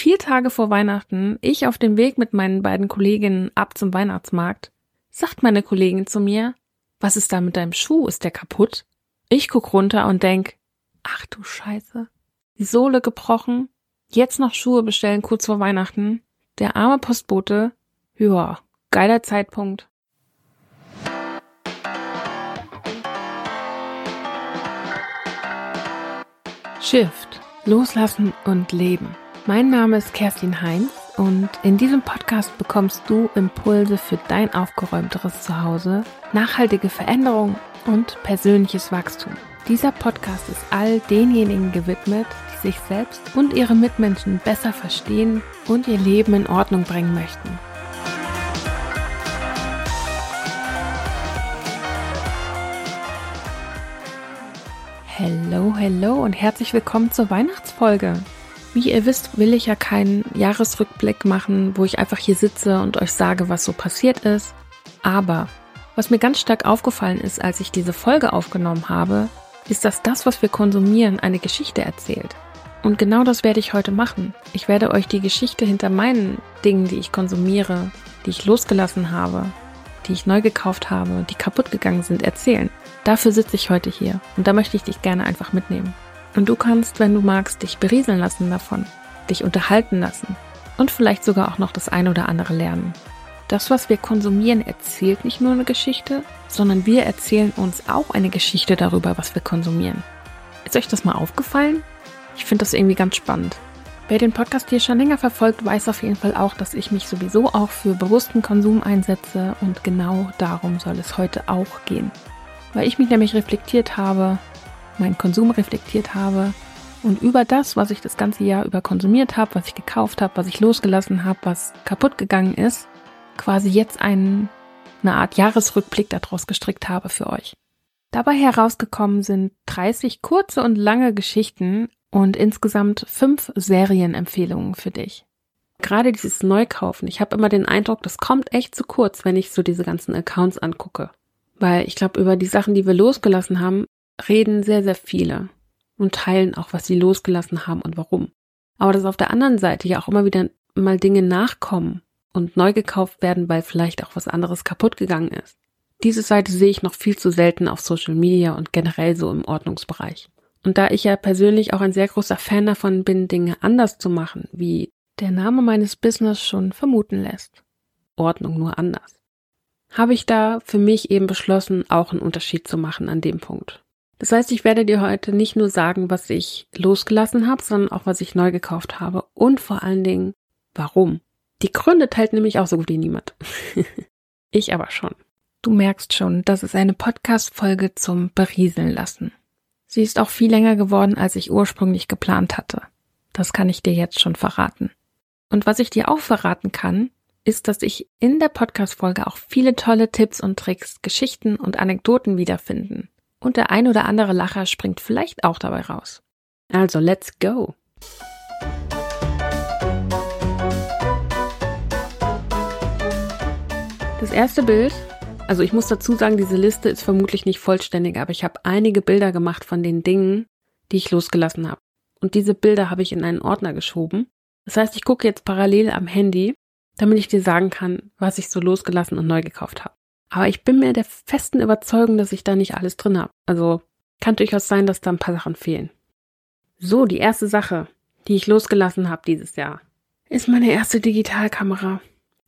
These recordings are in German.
vier Tage vor Weihnachten, ich auf dem Weg mit meinen beiden Kolleginnen ab zum Weihnachtsmarkt, sagt meine Kollegin zu mir, was ist da mit deinem Schuh? Ist der kaputt? Ich guck runter und denk, ach du Scheiße. Die Sohle gebrochen, jetzt noch Schuhe bestellen kurz vor Weihnachten. Der arme Postbote, ja, geiler Zeitpunkt. Shift, loslassen und leben. Mein Name ist Kerstin Heinz und in diesem Podcast bekommst du Impulse für dein aufgeräumteres Zuhause, nachhaltige Veränderung und persönliches Wachstum. Dieser Podcast ist all denjenigen gewidmet, die sich selbst und ihre Mitmenschen besser verstehen und ihr Leben in Ordnung bringen möchten. Hallo, hallo und herzlich willkommen zur Weihnachtsfolge. Wie ihr wisst, will ich ja keinen Jahresrückblick machen, wo ich einfach hier sitze und euch sage, was so passiert ist. Aber was mir ganz stark aufgefallen ist, als ich diese Folge aufgenommen habe, ist, dass das, was wir konsumieren, eine Geschichte erzählt. Und genau das werde ich heute machen. Ich werde euch die Geschichte hinter meinen Dingen, die ich konsumiere, die ich losgelassen habe, die ich neu gekauft habe, die kaputt gegangen sind, erzählen. Dafür sitze ich heute hier und da möchte ich dich gerne einfach mitnehmen. Und du kannst, wenn du magst, dich berieseln lassen davon, dich unterhalten lassen und vielleicht sogar auch noch das eine oder andere lernen. Das, was wir konsumieren, erzählt nicht nur eine Geschichte, sondern wir erzählen uns auch eine Geschichte darüber, was wir konsumieren. Ist euch das mal aufgefallen? Ich finde das irgendwie ganz spannend. Wer den Podcast hier schon länger verfolgt, weiß auf jeden Fall auch, dass ich mich sowieso auch für bewussten Konsum einsetze und genau darum soll es heute auch gehen. Weil ich mich nämlich reflektiert habe, meinen Konsum reflektiert habe und über das, was ich das ganze Jahr über konsumiert habe, was ich gekauft habe, was ich losgelassen habe, was kaputt gegangen ist, quasi jetzt einen, eine Art Jahresrückblick daraus gestrickt habe für euch. Dabei herausgekommen sind 30 kurze und lange Geschichten und insgesamt fünf Serienempfehlungen für dich. Gerade dieses Neukaufen, ich habe immer den Eindruck, das kommt echt zu kurz, wenn ich so diese ganzen Accounts angucke. Weil ich glaube, über die Sachen, die wir losgelassen haben, reden sehr, sehr viele und teilen auch, was sie losgelassen haben und warum. Aber dass auf der anderen Seite ja auch immer wieder mal Dinge nachkommen und neu gekauft werden, weil vielleicht auch was anderes kaputt gegangen ist. Diese Seite sehe ich noch viel zu selten auf Social Media und generell so im Ordnungsbereich. Und da ich ja persönlich auch ein sehr großer Fan davon bin, Dinge anders zu machen, wie der Name meines Business schon vermuten lässt. Ordnung nur anders. Habe ich da für mich eben beschlossen, auch einen Unterschied zu machen an dem Punkt. Das heißt, ich werde dir heute nicht nur sagen, was ich losgelassen habe, sondern auch, was ich neu gekauft habe und vor allen Dingen, warum. Die Gründe teilt nämlich auch so gut wie niemand. ich aber schon. Du merkst schon, das ist eine Podcast-Folge zum Berieseln lassen. Sie ist auch viel länger geworden, als ich ursprünglich geplant hatte. Das kann ich dir jetzt schon verraten. Und was ich dir auch verraten kann, ist, dass ich in der Podcast-Folge auch viele tolle Tipps und Tricks, Geschichten und Anekdoten wiederfinden. Und der ein oder andere Lacher springt vielleicht auch dabei raus. Also, let's go! Das erste Bild, also ich muss dazu sagen, diese Liste ist vermutlich nicht vollständig, aber ich habe einige Bilder gemacht von den Dingen, die ich losgelassen habe. Und diese Bilder habe ich in einen Ordner geschoben. Das heißt, ich gucke jetzt parallel am Handy, damit ich dir sagen kann, was ich so losgelassen und neu gekauft habe. Aber ich bin mir der festen Überzeugung, dass ich da nicht alles drin habe. Also kann durchaus sein, dass da ein paar Sachen fehlen. So, die erste Sache, die ich losgelassen habe dieses Jahr, ist meine erste Digitalkamera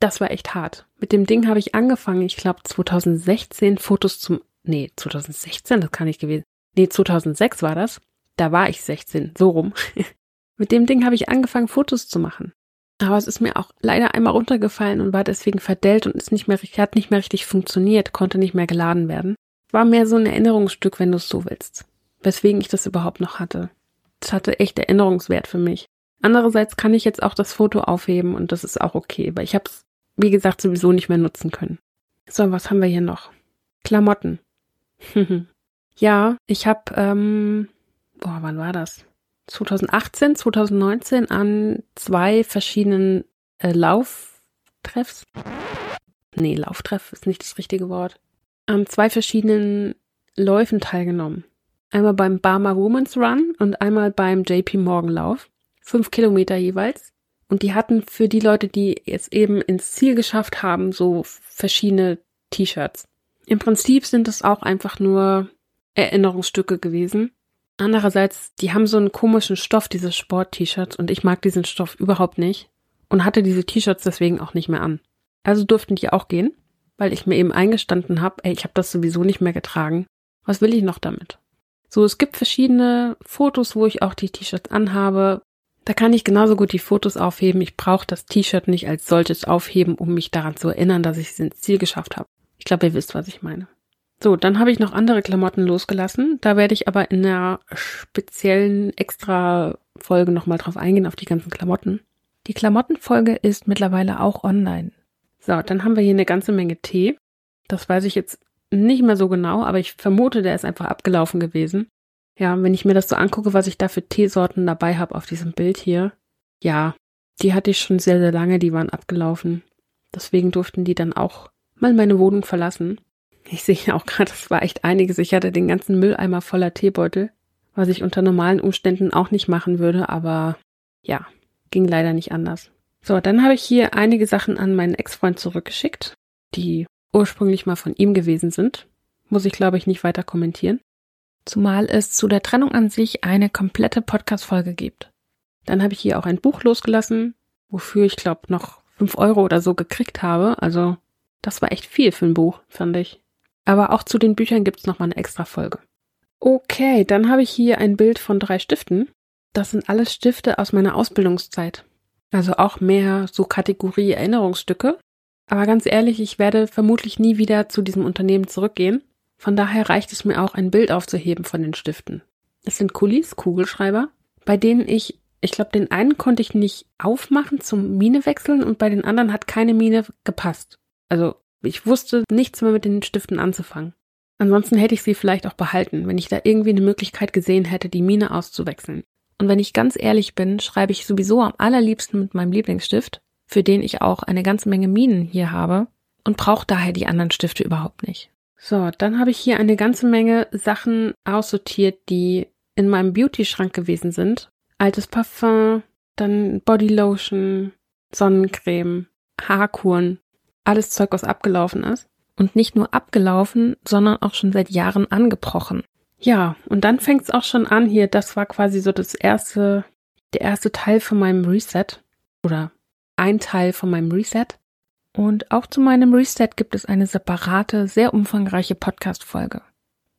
das war echt hart. Mit dem Ding habe ich angefangen, ich glaube 2016 Fotos zum, nee, 2016, das kann nicht gewesen. Nee, 2006 war das. Da war ich 16, so rum. Mit dem Ding habe ich angefangen, Fotos zu machen. Aber es ist mir auch leider einmal runtergefallen und war deswegen verdellt und ist nicht mehr, hat nicht mehr richtig funktioniert, konnte nicht mehr geladen werden. War mehr so ein Erinnerungsstück, wenn du es so willst. Weswegen ich das überhaupt noch hatte. Es hatte echt Erinnerungswert für mich. Andererseits kann ich jetzt auch das Foto aufheben und das ist auch okay, weil ich habe es wie gesagt, sowieso nicht mehr nutzen können. So, was haben wir hier noch? Klamotten. ja, ich habe, ähm, boah, wann war das? 2018, 2019 an zwei verschiedenen äh, Lauftreffs. Nee, Lauftreff ist nicht das richtige Wort. An zwei verschiedenen Läufen teilgenommen. Einmal beim Barmer Women's Run und einmal beim JP Morgan Lauf. Fünf Kilometer jeweils. Und die hatten für die Leute, die jetzt eben ins Ziel geschafft haben, so verschiedene T-Shirts. Im Prinzip sind es auch einfach nur Erinnerungsstücke gewesen. Andererseits, die haben so einen komischen Stoff, diese Sport-T-Shirts, und ich mag diesen Stoff überhaupt nicht und hatte diese T-Shirts deswegen auch nicht mehr an. Also durften die auch gehen, weil ich mir eben eingestanden habe, ey, ich habe das sowieso nicht mehr getragen. Was will ich noch damit? So, es gibt verschiedene Fotos, wo ich auch die T-Shirts anhabe, da kann ich genauso gut die Fotos aufheben. Ich brauche das T-Shirt nicht als solches aufheben, um mich daran zu erinnern, dass ich es ins Ziel geschafft habe. Ich glaube, ihr wisst, was ich meine. So, dann habe ich noch andere Klamotten losgelassen. Da werde ich aber in einer speziellen extra Folge nochmal drauf eingehen, auf die ganzen Klamotten. Die Klamottenfolge ist mittlerweile auch online. So, dann haben wir hier eine ganze Menge Tee. Das weiß ich jetzt nicht mehr so genau, aber ich vermute, der ist einfach abgelaufen gewesen. Ja, wenn ich mir das so angucke, was ich da für Teesorten dabei habe auf diesem Bild hier, ja, die hatte ich schon sehr, sehr lange, die waren abgelaufen. Deswegen durften die dann auch mal meine Wohnung verlassen. Ich sehe auch gerade, das war echt einiges. Ich hatte den ganzen Mülleimer voller Teebeutel, was ich unter normalen Umständen auch nicht machen würde, aber ja, ging leider nicht anders. So, dann habe ich hier einige Sachen an meinen Ex-Freund zurückgeschickt, die ursprünglich mal von ihm gewesen sind. Muss ich, glaube ich, nicht weiter kommentieren. Zumal es zu der Trennung an sich eine komplette Podcast-Folge gibt. Dann habe ich hier auch ein Buch losgelassen, wofür ich glaube noch fünf Euro oder so gekriegt habe. Also das war echt viel für ein Buch, fand ich. Aber auch zu den Büchern gibt's noch mal eine extra Folge. Okay, dann habe ich hier ein Bild von drei Stiften. Das sind alles Stifte aus meiner Ausbildungszeit. Also auch mehr so Kategorie Erinnerungsstücke. Aber ganz ehrlich, ich werde vermutlich nie wieder zu diesem Unternehmen zurückgehen. Von daher reicht es mir auch, ein Bild aufzuheben von den Stiften. Es sind Kulis, Kugelschreiber, bei denen ich, ich glaube, den einen konnte ich nicht aufmachen zum Mine wechseln und bei den anderen hat keine Mine gepasst. Also ich wusste nichts mehr mit den Stiften anzufangen. Ansonsten hätte ich sie vielleicht auch behalten, wenn ich da irgendwie eine Möglichkeit gesehen hätte, die Mine auszuwechseln. Und wenn ich ganz ehrlich bin, schreibe ich sowieso am allerliebsten mit meinem Lieblingsstift, für den ich auch eine ganze Menge Minen hier habe und brauche daher die anderen Stifte überhaupt nicht. So, dann habe ich hier eine ganze Menge Sachen aussortiert, die in meinem Beauty-Schrank gewesen sind. Altes Parfum, dann Bodylotion, Sonnencreme, Haarkuren, alles Zeug, was abgelaufen ist. Und nicht nur abgelaufen, sondern auch schon seit Jahren angebrochen. Ja, und dann fängt es auch schon an hier. Das war quasi so das erste, der erste Teil von meinem Reset. Oder ein Teil von meinem Reset. Und auch zu meinem Reset gibt es eine separate, sehr umfangreiche Podcast-Folge.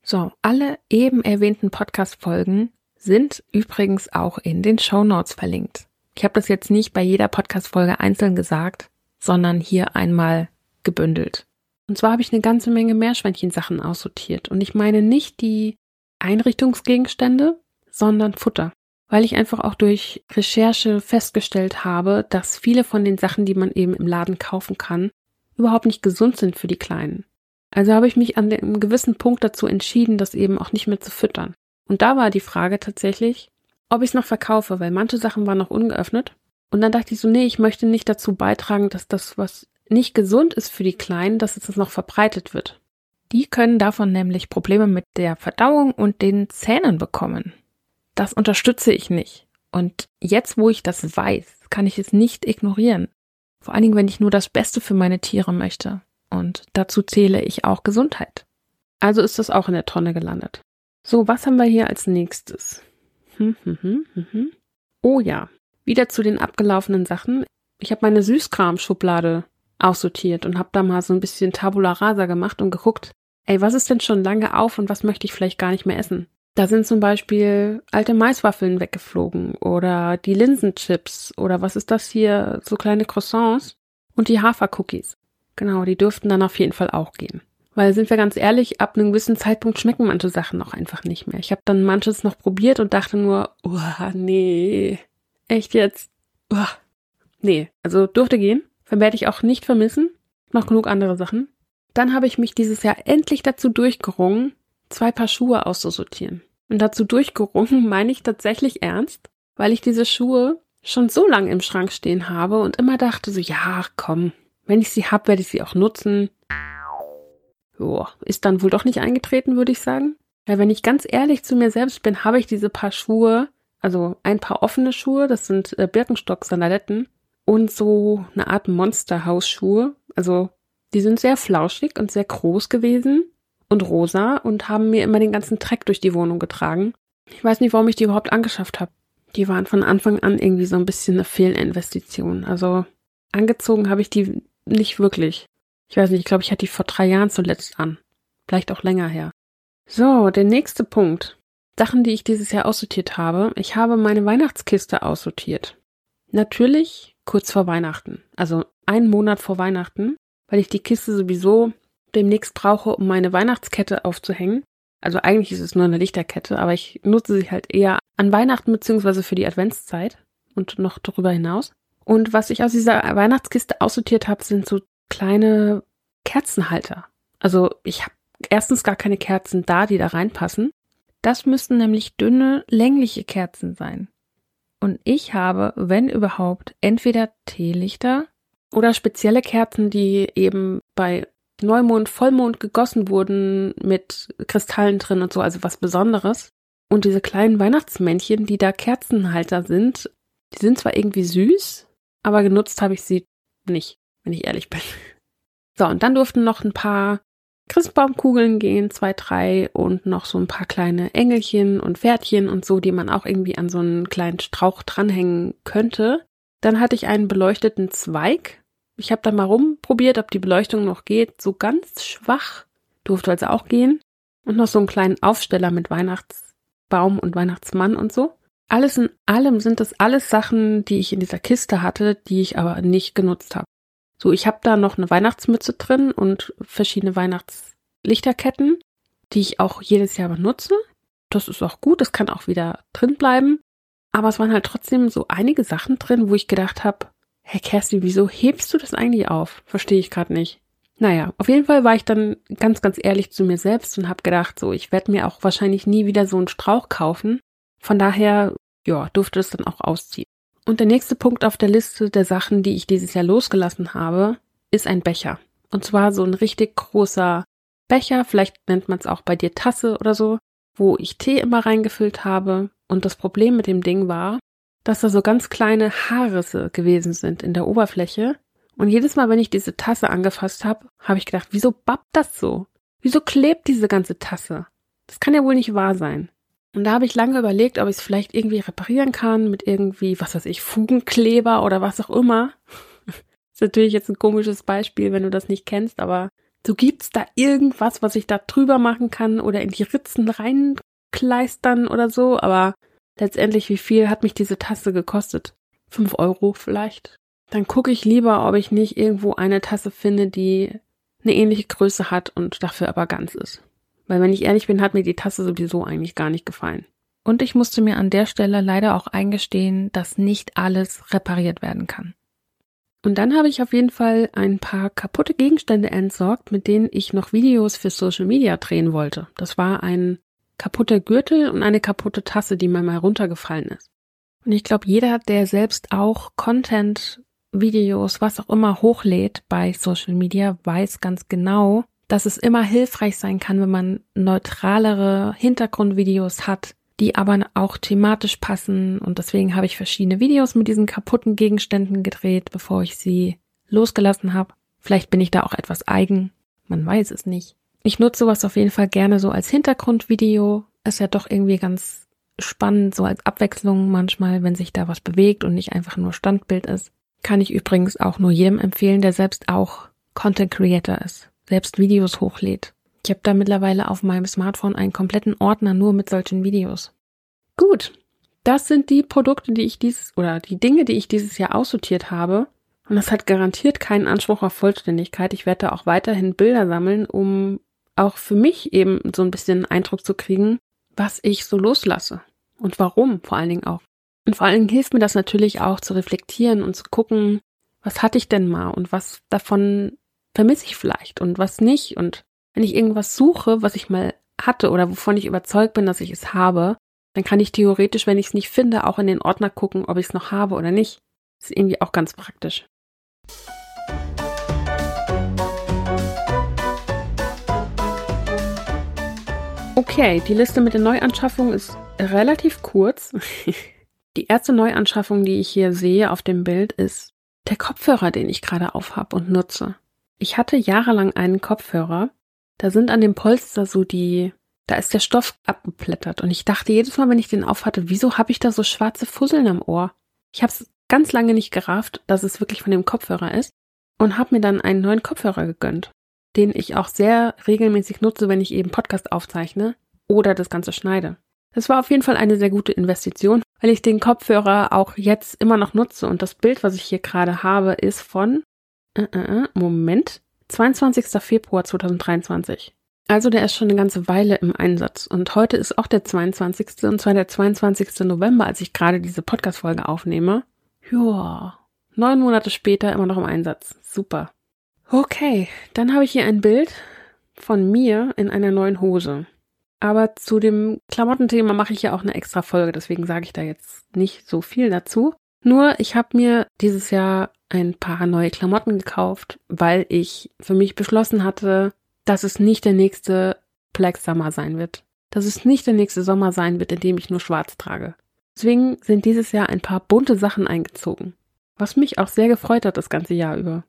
So, alle eben erwähnten Podcast-Folgen sind übrigens auch in den Show Notes verlinkt. Ich habe das jetzt nicht bei jeder Podcast-Folge einzeln gesagt, sondern hier einmal gebündelt. Und zwar habe ich eine ganze Menge Meerschweinchen-Sachen aussortiert. Und ich meine nicht die Einrichtungsgegenstände, sondern Futter weil ich einfach auch durch Recherche festgestellt habe, dass viele von den Sachen, die man eben im Laden kaufen kann, überhaupt nicht gesund sind für die Kleinen. Also habe ich mich an einem gewissen Punkt dazu entschieden, das eben auch nicht mehr zu füttern. Und da war die Frage tatsächlich, ob ich es noch verkaufe, weil manche Sachen waren noch ungeöffnet. Und dann dachte ich so, nee, ich möchte nicht dazu beitragen, dass das, was nicht gesund ist für die Kleinen, dass es noch verbreitet wird. Die können davon nämlich Probleme mit der Verdauung und den Zähnen bekommen das unterstütze ich nicht. Und jetzt, wo ich das weiß, kann ich es nicht ignorieren. Vor allen Dingen, wenn ich nur das Beste für meine Tiere möchte. Und dazu zähle ich auch Gesundheit. Also ist das auch in der Tonne gelandet. So, was haben wir hier als nächstes? Hm, hm, hm, hm, hm. Oh ja, wieder zu den abgelaufenen Sachen. Ich habe meine Süßkram-Schublade aussortiert und habe da mal so ein bisschen Tabula Rasa gemacht und geguckt, ey, was ist denn schon lange auf und was möchte ich vielleicht gar nicht mehr essen? Da sind zum Beispiel alte Maiswaffeln weggeflogen oder die Linsenchips oder was ist das hier, so kleine Croissants und die Hafercookies. Genau, die dürften dann auf jeden Fall auch gehen. Weil sind wir ganz ehrlich, ab einem gewissen Zeitpunkt schmecken manche Sachen auch einfach nicht mehr. Ich habe dann manches noch probiert und dachte nur, oh, nee, echt jetzt? Oh, nee, also durfte gehen. Werde ich auch nicht vermissen. Noch genug andere Sachen. Dann habe ich mich dieses Jahr endlich dazu durchgerungen, zwei Paar Schuhe auszusortieren. Und dazu durchgerungen meine ich tatsächlich ernst, weil ich diese Schuhe schon so lange im Schrank stehen habe und immer dachte so, ja, komm, wenn ich sie hab, werde ich sie auch nutzen. Joa, ist dann wohl doch nicht eingetreten, würde ich sagen. Weil wenn ich ganz ehrlich zu mir selbst bin, habe ich diese Paar Schuhe, also ein paar offene Schuhe, das sind äh, Birkenstock-Sandaletten, und so eine Art Monsterhausschuhe. Also die sind sehr flauschig und sehr groß gewesen und rosa und haben mir immer den ganzen Dreck durch die Wohnung getragen. Ich weiß nicht, warum ich die überhaupt angeschafft habe. Die waren von Anfang an irgendwie so ein bisschen eine Fehlinvestition. Also angezogen habe ich die nicht wirklich. Ich weiß nicht, ich glaube, ich hatte die vor drei Jahren zuletzt an. Vielleicht auch länger her. So, der nächste Punkt. Sachen, die ich dieses Jahr aussortiert habe. Ich habe meine Weihnachtskiste aussortiert. Natürlich kurz vor Weihnachten. Also einen Monat vor Weihnachten, weil ich die Kiste sowieso demnächst brauche, um meine Weihnachtskette aufzuhängen. Also eigentlich ist es nur eine Lichterkette, aber ich nutze sie halt eher an Weihnachten beziehungsweise für die Adventszeit und noch darüber hinaus. Und was ich aus dieser Weihnachtskiste aussortiert habe, sind so kleine Kerzenhalter. Also ich habe erstens gar keine Kerzen da, die da reinpassen. Das müssten nämlich dünne, längliche Kerzen sein. Und ich habe, wenn überhaupt, entweder Teelichter oder spezielle Kerzen, die eben bei Neumond, Vollmond gegossen wurden mit Kristallen drin und so, also was Besonderes. Und diese kleinen Weihnachtsmännchen, die da Kerzenhalter sind, die sind zwar irgendwie süß, aber genutzt habe ich sie nicht, wenn ich ehrlich bin. So, und dann durften noch ein paar Christbaumkugeln gehen, zwei, drei und noch so ein paar kleine Engelchen und Pferdchen und so, die man auch irgendwie an so einen kleinen Strauch dranhängen könnte. Dann hatte ich einen beleuchteten Zweig. Ich habe da mal rumprobiert, ob die Beleuchtung noch geht. So ganz schwach durfte also auch gehen. Und noch so einen kleinen Aufsteller mit Weihnachtsbaum und Weihnachtsmann und so. Alles in allem sind das alles Sachen, die ich in dieser Kiste hatte, die ich aber nicht genutzt habe. So, ich habe da noch eine Weihnachtsmütze drin und verschiedene Weihnachtslichterketten, die ich auch jedes Jahr benutze. Das ist auch gut, das kann auch wieder drin bleiben. Aber es waren halt trotzdem so einige Sachen drin, wo ich gedacht habe, Herr Kerstin, wieso hebst du das eigentlich auf? Verstehe ich gerade nicht. Naja, auf jeden Fall war ich dann ganz, ganz ehrlich zu mir selbst und habe gedacht, so, ich werde mir auch wahrscheinlich nie wieder so einen Strauch kaufen. Von daher, ja, durfte es dann auch ausziehen. Und der nächste Punkt auf der Liste der Sachen, die ich dieses Jahr losgelassen habe, ist ein Becher. Und zwar so ein richtig großer Becher, vielleicht nennt man es auch bei dir Tasse oder so, wo ich Tee immer reingefüllt habe. Und das Problem mit dem Ding war, dass da so ganz kleine Haarrisse gewesen sind in der Oberfläche. Und jedes Mal, wenn ich diese Tasse angefasst habe, habe ich gedacht, wieso babbt das so? Wieso klebt diese ganze Tasse? Das kann ja wohl nicht wahr sein. Und da habe ich lange überlegt, ob ich es vielleicht irgendwie reparieren kann mit irgendwie, was weiß ich, Fugenkleber oder was auch immer. ist natürlich jetzt ein komisches Beispiel, wenn du das nicht kennst, aber so gibt's da irgendwas, was ich da drüber machen kann oder in die Ritzen reinkleistern oder so, aber letztendlich, wie viel hat mich diese Tasse gekostet? Fünf Euro vielleicht? Dann gucke ich lieber, ob ich nicht irgendwo eine Tasse finde, die eine ähnliche Größe hat und dafür aber ganz ist. Weil wenn ich ehrlich bin, hat mir die Tasse sowieso eigentlich gar nicht gefallen. Und ich musste mir an der Stelle leider auch eingestehen, dass nicht alles repariert werden kann. Und dann habe ich auf jeden Fall ein paar kaputte Gegenstände entsorgt, mit denen ich noch Videos für Social Media drehen wollte. Das war ein kaputter Gürtel und eine kaputte Tasse, die mir mal runtergefallen ist. Und ich glaube, jeder, der selbst auch Content, Videos, was auch immer hochlädt bei Social Media, weiß ganz genau, dass es immer hilfreich sein kann, wenn man neutralere Hintergrundvideos hat, die aber auch thematisch passen. Und deswegen habe ich verschiedene Videos mit diesen kaputten Gegenständen gedreht, bevor ich sie losgelassen habe. Vielleicht bin ich da auch etwas eigen. Man weiß es nicht. Ich nutze sowas auf jeden Fall gerne so als Hintergrundvideo. Ist ja doch irgendwie ganz spannend, so als Abwechslung manchmal, wenn sich da was bewegt und nicht einfach nur Standbild ist. Kann ich übrigens auch nur jedem empfehlen, der selbst auch Content Creator ist selbst Videos hochlädt. Ich habe da mittlerweile auf meinem Smartphone einen kompletten Ordner nur mit solchen Videos. Gut, das sind die Produkte, die ich dieses oder die Dinge, die ich dieses Jahr aussortiert habe. Und das hat garantiert keinen Anspruch auf Vollständigkeit. Ich werde da auch weiterhin Bilder sammeln, um auch für mich eben so ein bisschen Eindruck zu kriegen, was ich so loslasse und warum vor allen Dingen auch. Und vor allen Dingen hilft mir das natürlich auch zu reflektieren und zu gucken, was hatte ich denn mal und was davon vermisse ich vielleicht und was nicht. Und wenn ich irgendwas suche, was ich mal hatte oder wovon ich überzeugt bin, dass ich es habe, dann kann ich theoretisch, wenn ich es nicht finde, auch in den Ordner gucken, ob ich es noch habe oder nicht. Das ist irgendwie auch ganz praktisch. Okay, die Liste mit den Neuanschaffungen ist relativ kurz. Die erste Neuanschaffung, die ich hier sehe auf dem Bild, ist der Kopfhörer, den ich gerade aufhab und nutze. Ich hatte jahrelang einen Kopfhörer, da sind an dem Polster so die, da ist der Stoff abgeplättert und ich dachte jedes Mal, wenn ich den aufhatte, wieso habe ich da so schwarze Fusseln am Ohr? Ich habe es ganz lange nicht gerafft, dass es wirklich von dem Kopfhörer ist und habe mir dann einen neuen Kopfhörer gegönnt, den ich auch sehr regelmäßig nutze, wenn ich eben Podcast aufzeichne oder das Ganze schneide. Das war auf jeden Fall eine sehr gute Investition, weil ich den Kopfhörer auch jetzt immer noch nutze und das Bild, was ich hier gerade habe, ist von äh, äh, äh Moment 22. Februar 2023. Also der ist schon eine ganze Weile im Einsatz und heute ist auch der 22. und zwar der 22. November, als ich gerade diese Podcast-Folge aufnehme. Joa, neun Monate später immer noch im Einsatz. Super. Okay, dann habe ich hier ein Bild von mir in einer neuen Hose. Aber zu dem Klamottenthema mache ich ja auch eine extra Folge, deswegen sage ich da jetzt nicht so viel dazu. Nur, ich habe mir dieses Jahr ein paar neue Klamotten gekauft, weil ich für mich beschlossen hatte, dass es nicht der nächste Black Summer sein wird. Dass es nicht der nächste Sommer sein wird, in dem ich nur schwarz trage. Deswegen sind dieses Jahr ein paar bunte Sachen eingezogen. Was mich auch sehr gefreut hat das ganze Jahr über.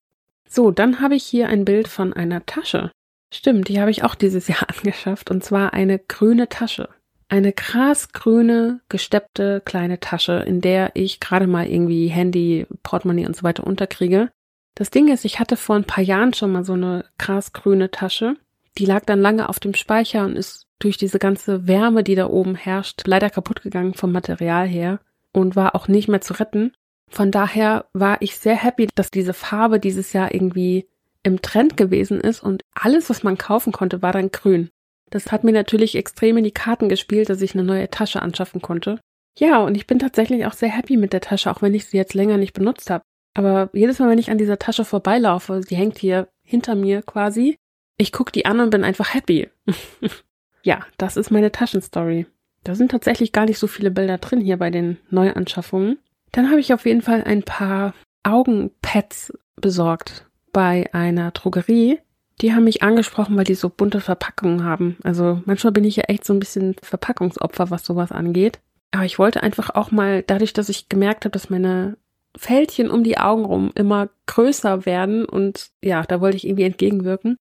So, dann habe ich hier ein Bild von einer Tasche. Stimmt, die habe ich auch dieses Jahr angeschafft und zwar eine grüne Tasche. Eine grasgrüne, gesteppte kleine Tasche, in der ich gerade mal irgendwie Handy, Portemonnaie und so weiter unterkriege. Das Ding ist, ich hatte vor ein paar Jahren schon mal so eine grasgrüne Tasche. Die lag dann lange auf dem Speicher und ist durch diese ganze Wärme, die da oben herrscht, leider kaputt gegangen vom Material her und war auch nicht mehr zu retten. Von daher war ich sehr happy, dass diese Farbe dieses Jahr irgendwie im Trend gewesen ist und alles, was man kaufen konnte, war dann grün. Das hat mir natürlich extrem in die Karten gespielt, dass ich eine neue Tasche anschaffen konnte. Ja, und ich bin tatsächlich auch sehr happy mit der Tasche, auch wenn ich sie jetzt länger nicht benutzt habe. Aber jedes Mal, wenn ich an dieser Tasche vorbeilaufe, die hängt hier hinter mir quasi, ich gucke die an und bin einfach happy. ja, das ist meine Taschenstory. Da sind tatsächlich gar nicht so viele Bilder drin hier bei den Neuanschaffungen. Dann habe ich auf jeden Fall ein paar Augenpads besorgt bei einer Drogerie. Die haben mich angesprochen, weil die so bunte Verpackungen haben. Also manchmal bin ich ja echt so ein bisschen Verpackungsopfer, was sowas angeht. Aber ich wollte einfach auch mal, dadurch, dass ich gemerkt habe, dass meine Fältchen um die Augen rum immer größer werden und ja, da wollte ich irgendwie entgegenwirken.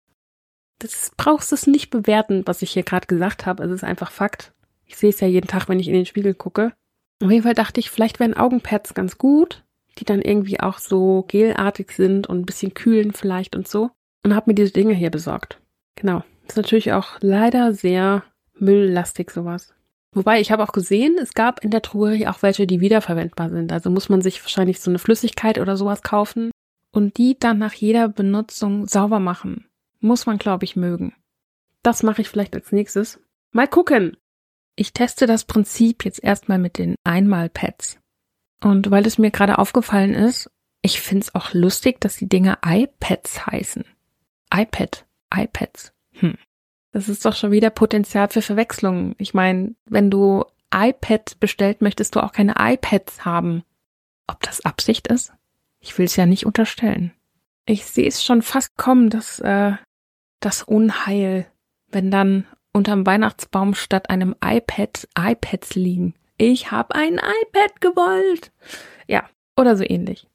Das brauchst es nicht bewerten, was ich hier gerade gesagt habe. Es ist einfach Fakt. Ich sehe es ja jeden Tag, wenn ich in den Spiegel gucke. Auf jeden Fall dachte ich, vielleicht wären Augenpads ganz gut die dann irgendwie auch so gelartig sind und ein bisschen kühlen vielleicht und so. Und habe mir diese Dinge hier besorgt. Genau. Ist natürlich auch leider sehr mülllastig sowas. Wobei ich habe auch gesehen, es gab in der Drogerie auch welche, die wiederverwendbar sind. Also muss man sich wahrscheinlich so eine Flüssigkeit oder sowas kaufen und die dann nach jeder Benutzung sauber machen. Muss man, glaube ich, mögen. Das mache ich vielleicht als nächstes. Mal gucken. Ich teste das Prinzip jetzt erstmal mit den Einmalpads. Und weil es mir gerade aufgefallen ist, ich finde es auch lustig, dass die Dinge iPads heißen. iPad, iPads. Hm. Das ist doch schon wieder Potenzial für Verwechslungen. Ich meine, wenn du iPad bestellt, möchtest du auch keine iPads haben. Ob das Absicht ist? Ich will es ja nicht unterstellen. Ich sehe es schon fast kommen, dass äh, das Unheil, wenn dann unterm Weihnachtsbaum statt einem iPad iPads liegen ich habe ein iPad gewollt. Ja, oder so ähnlich.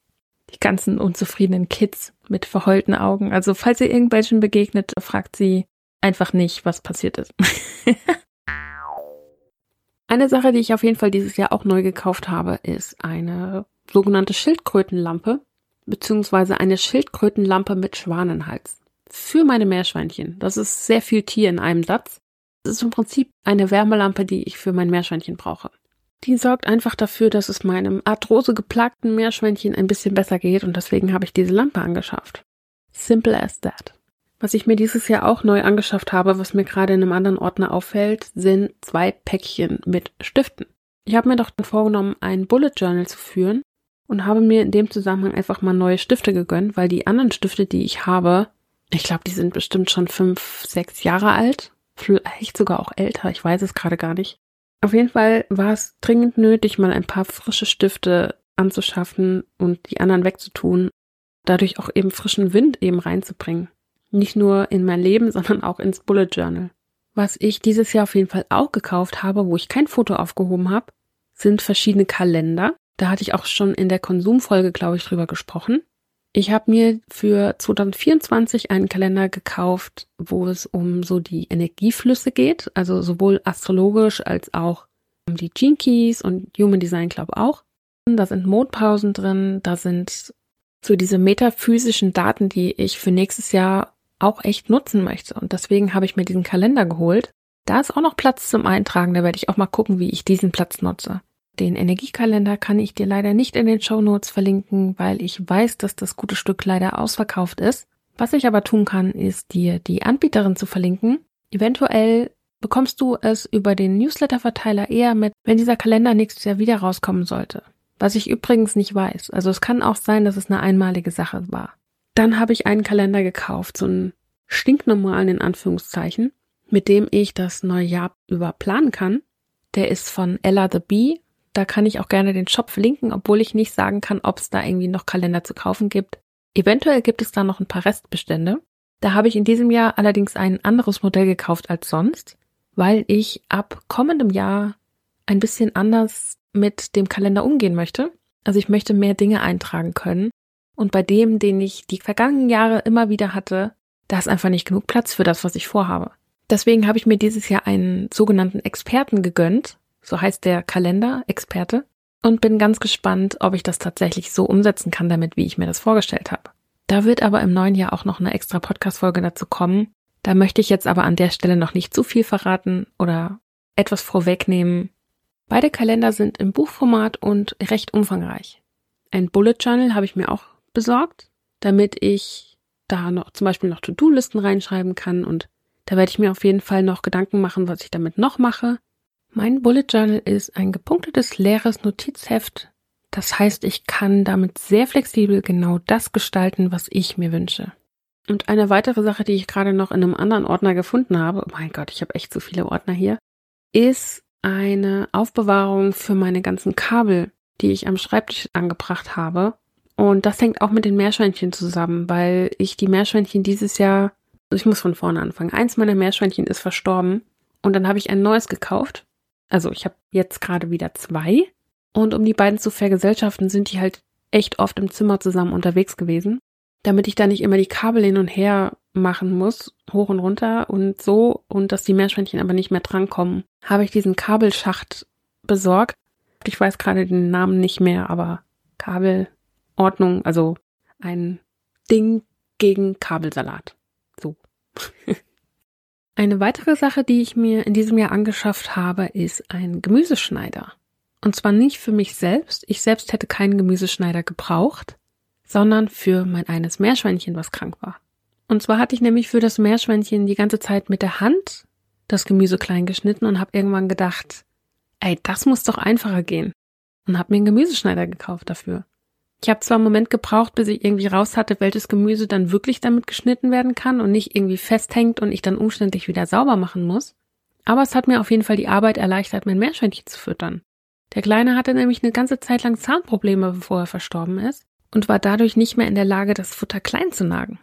Die ganzen unzufriedenen Kids mit verheulten Augen. Also falls ihr irgendwelchen begegnet, fragt sie einfach nicht, was passiert ist. eine Sache, die ich auf jeden Fall dieses Jahr auch neu gekauft habe, ist eine sogenannte Schildkrötenlampe, beziehungsweise eine Schildkrötenlampe mit Schwanenhals. Für meine Meerschweinchen. Das ist sehr viel Tier in einem Satz. Das ist im Prinzip eine Wärmelampe, die ich für mein Meerschweinchen brauche. Die sorgt einfach dafür, dass es meinem Arthrose geplagten Meerschweinchen ein bisschen besser geht und deswegen habe ich diese Lampe angeschafft. Simple as that. Was ich mir dieses Jahr auch neu angeschafft habe, was mir gerade in einem anderen Ordner auffällt, sind zwei Päckchen mit Stiften. Ich habe mir doch vorgenommen, ein Bullet Journal zu führen und habe mir in dem Zusammenhang einfach mal neue Stifte gegönnt, weil die anderen Stifte, die ich habe, ich glaube, die sind bestimmt schon fünf, sechs Jahre alt, vielleicht sogar auch älter, ich weiß es gerade gar nicht. Auf jeden Fall war es dringend nötig, mal ein paar frische Stifte anzuschaffen und die anderen wegzutun, dadurch auch eben frischen Wind eben reinzubringen. Nicht nur in mein Leben, sondern auch ins Bullet Journal. Was ich dieses Jahr auf jeden Fall auch gekauft habe, wo ich kein Foto aufgehoben habe, sind verschiedene Kalender. Da hatte ich auch schon in der Konsumfolge, glaube ich, drüber gesprochen. Ich habe mir für 2024 einen Kalender gekauft, wo es um so die Energieflüsse geht, also sowohl astrologisch als auch um die Gene Keys und Human Design Club auch. Da sind Mondpausen drin, da sind so diese metaphysischen Daten, die ich für nächstes Jahr auch echt nutzen möchte. Und deswegen habe ich mir diesen Kalender geholt. Da ist auch noch Platz zum Eintragen, da werde ich auch mal gucken, wie ich diesen Platz nutze. Den Energiekalender kann ich dir leider nicht in den Show Notes verlinken, weil ich weiß, dass das gute Stück leider ausverkauft ist. Was ich aber tun kann, ist dir die Anbieterin zu verlinken. Eventuell bekommst du es über den Newsletter-Verteiler eher mit, wenn dieser Kalender nächstes Jahr wieder rauskommen sollte. Was ich übrigens nicht weiß. Also es kann auch sein, dass es eine einmalige Sache war. Dann habe ich einen Kalender gekauft, so einen stinknormalen in Anführungszeichen, mit dem ich das neue Jahr über planen kann. Der ist von Ella the Bee da kann ich auch gerne den Shop verlinken, obwohl ich nicht sagen kann, ob es da irgendwie noch Kalender zu kaufen gibt. Eventuell gibt es da noch ein paar Restbestände. Da habe ich in diesem Jahr allerdings ein anderes Modell gekauft als sonst, weil ich ab kommendem Jahr ein bisschen anders mit dem Kalender umgehen möchte. Also ich möchte mehr Dinge eintragen können. Und bei dem, den ich die vergangenen Jahre immer wieder hatte, da ist einfach nicht genug Platz für das, was ich vorhabe. Deswegen habe ich mir dieses Jahr einen sogenannten Experten gegönnt, so heißt der Kalender, Experte, und bin ganz gespannt, ob ich das tatsächlich so umsetzen kann damit, wie ich mir das vorgestellt habe. Da wird aber im neuen Jahr auch noch eine extra Podcast-Folge dazu kommen. Da möchte ich jetzt aber an der Stelle noch nicht zu viel verraten oder etwas vorwegnehmen. Beide Kalender sind im Buchformat und recht umfangreich. Ein Bullet Journal habe ich mir auch besorgt, damit ich da noch zum Beispiel noch To-Do-Listen reinschreiben kann und da werde ich mir auf jeden Fall noch Gedanken machen, was ich damit noch mache. Mein Bullet Journal ist ein gepunktetes leeres Notizheft. Das heißt, ich kann damit sehr flexibel genau das gestalten, was ich mir wünsche. Und eine weitere Sache, die ich gerade noch in einem anderen Ordner gefunden habe, oh mein Gott, ich habe echt so viele Ordner hier, ist eine Aufbewahrung für meine ganzen Kabel, die ich am Schreibtisch angebracht habe. Und das hängt auch mit den Meerschweinchen zusammen, weil ich die Meerschweinchen dieses Jahr, ich muss von vorne anfangen. Eins meiner Meerschweinchen ist verstorben und dann habe ich ein neues gekauft also ich habe jetzt gerade wieder zwei. Und um die beiden zu vergesellschaften, sind die halt echt oft im Zimmer zusammen unterwegs gewesen, damit ich da nicht immer die Kabel hin und her machen muss, hoch und runter und so, und dass die Meerschweinchen aber nicht mehr drankommen, habe ich diesen Kabelschacht besorgt. Ich weiß gerade den Namen nicht mehr, aber Kabelordnung, also ein Ding gegen Kabelsalat. So. Eine weitere Sache, die ich mir in diesem Jahr angeschafft habe, ist ein Gemüseschneider. Und zwar nicht für mich selbst. Ich selbst hätte keinen Gemüseschneider gebraucht, sondern für mein eines Meerschweinchen, was krank war. Und zwar hatte ich nämlich für das Meerschweinchen die ganze Zeit mit der Hand das Gemüse klein geschnitten und habe irgendwann gedacht, ey, das muss doch einfacher gehen. Und habe mir einen Gemüseschneider gekauft dafür. Ich habe zwar einen Moment gebraucht, bis ich irgendwie raus hatte, welches Gemüse dann wirklich damit geschnitten werden kann und nicht irgendwie festhängt und ich dann umständlich wieder sauber machen muss. Aber es hat mir auf jeden Fall die Arbeit erleichtert, mein Meerschweinchen zu füttern. Der Kleine hatte nämlich eine ganze Zeit lang Zahnprobleme, bevor er verstorben ist und war dadurch nicht mehr in der Lage, das Futter klein zu nagen.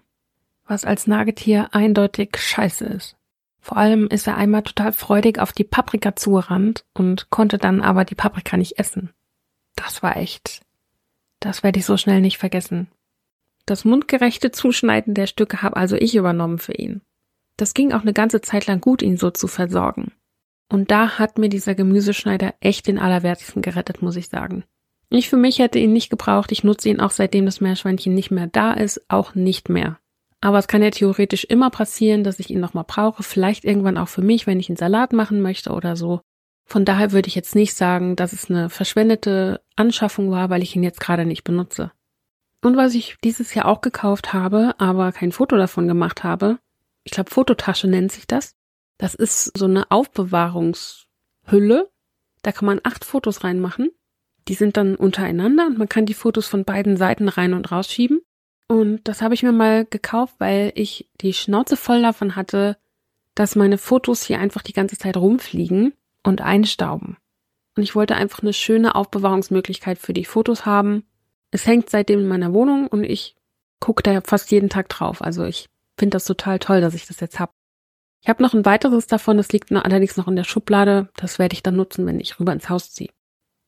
Was als Nagetier eindeutig scheiße ist. Vor allem ist er einmal total freudig auf die Paprika zugerannt und konnte dann aber die Paprika nicht essen. Das war echt das werde ich so schnell nicht vergessen. Das mundgerechte Zuschneiden der Stücke habe also ich übernommen für ihn. Das ging auch eine ganze Zeit lang gut, ihn so zu versorgen. Und da hat mir dieser Gemüseschneider echt den Allerwertesten gerettet, muss ich sagen. Ich für mich hätte ihn nicht gebraucht, ich nutze ihn auch seitdem das Meerschweinchen nicht mehr da ist, auch nicht mehr. Aber es kann ja theoretisch immer passieren, dass ich ihn nochmal brauche, vielleicht irgendwann auch für mich, wenn ich einen Salat machen möchte oder so. Von daher würde ich jetzt nicht sagen, dass es eine verschwendete Anschaffung war, weil ich ihn jetzt gerade nicht benutze. Und was ich dieses Jahr auch gekauft habe, aber kein Foto davon gemacht habe, ich glaube Fototasche nennt sich das. Das ist so eine Aufbewahrungshülle. Da kann man acht Fotos reinmachen. Die sind dann untereinander und man kann die Fotos von beiden Seiten rein und rausschieben. Und das habe ich mir mal gekauft, weil ich die Schnauze voll davon hatte, dass meine Fotos hier einfach die ganze Zeit rumfliegen und einstauben. Und ich wollte einfach eine schöne Aufbewahrungsmöglichkeit für die Fotos haben. Es hängt seitdem in meiner Wohnung und ich gucke da fast jeden Tag drauf. Also ich finde das total toll, dass ich das jetzt habe. Ich habe noch ein weiteres davon, das liegt allerdings noch in der Schublade. Das werde ich dann nutzen, wenn ich rüber ins Haus ziehe.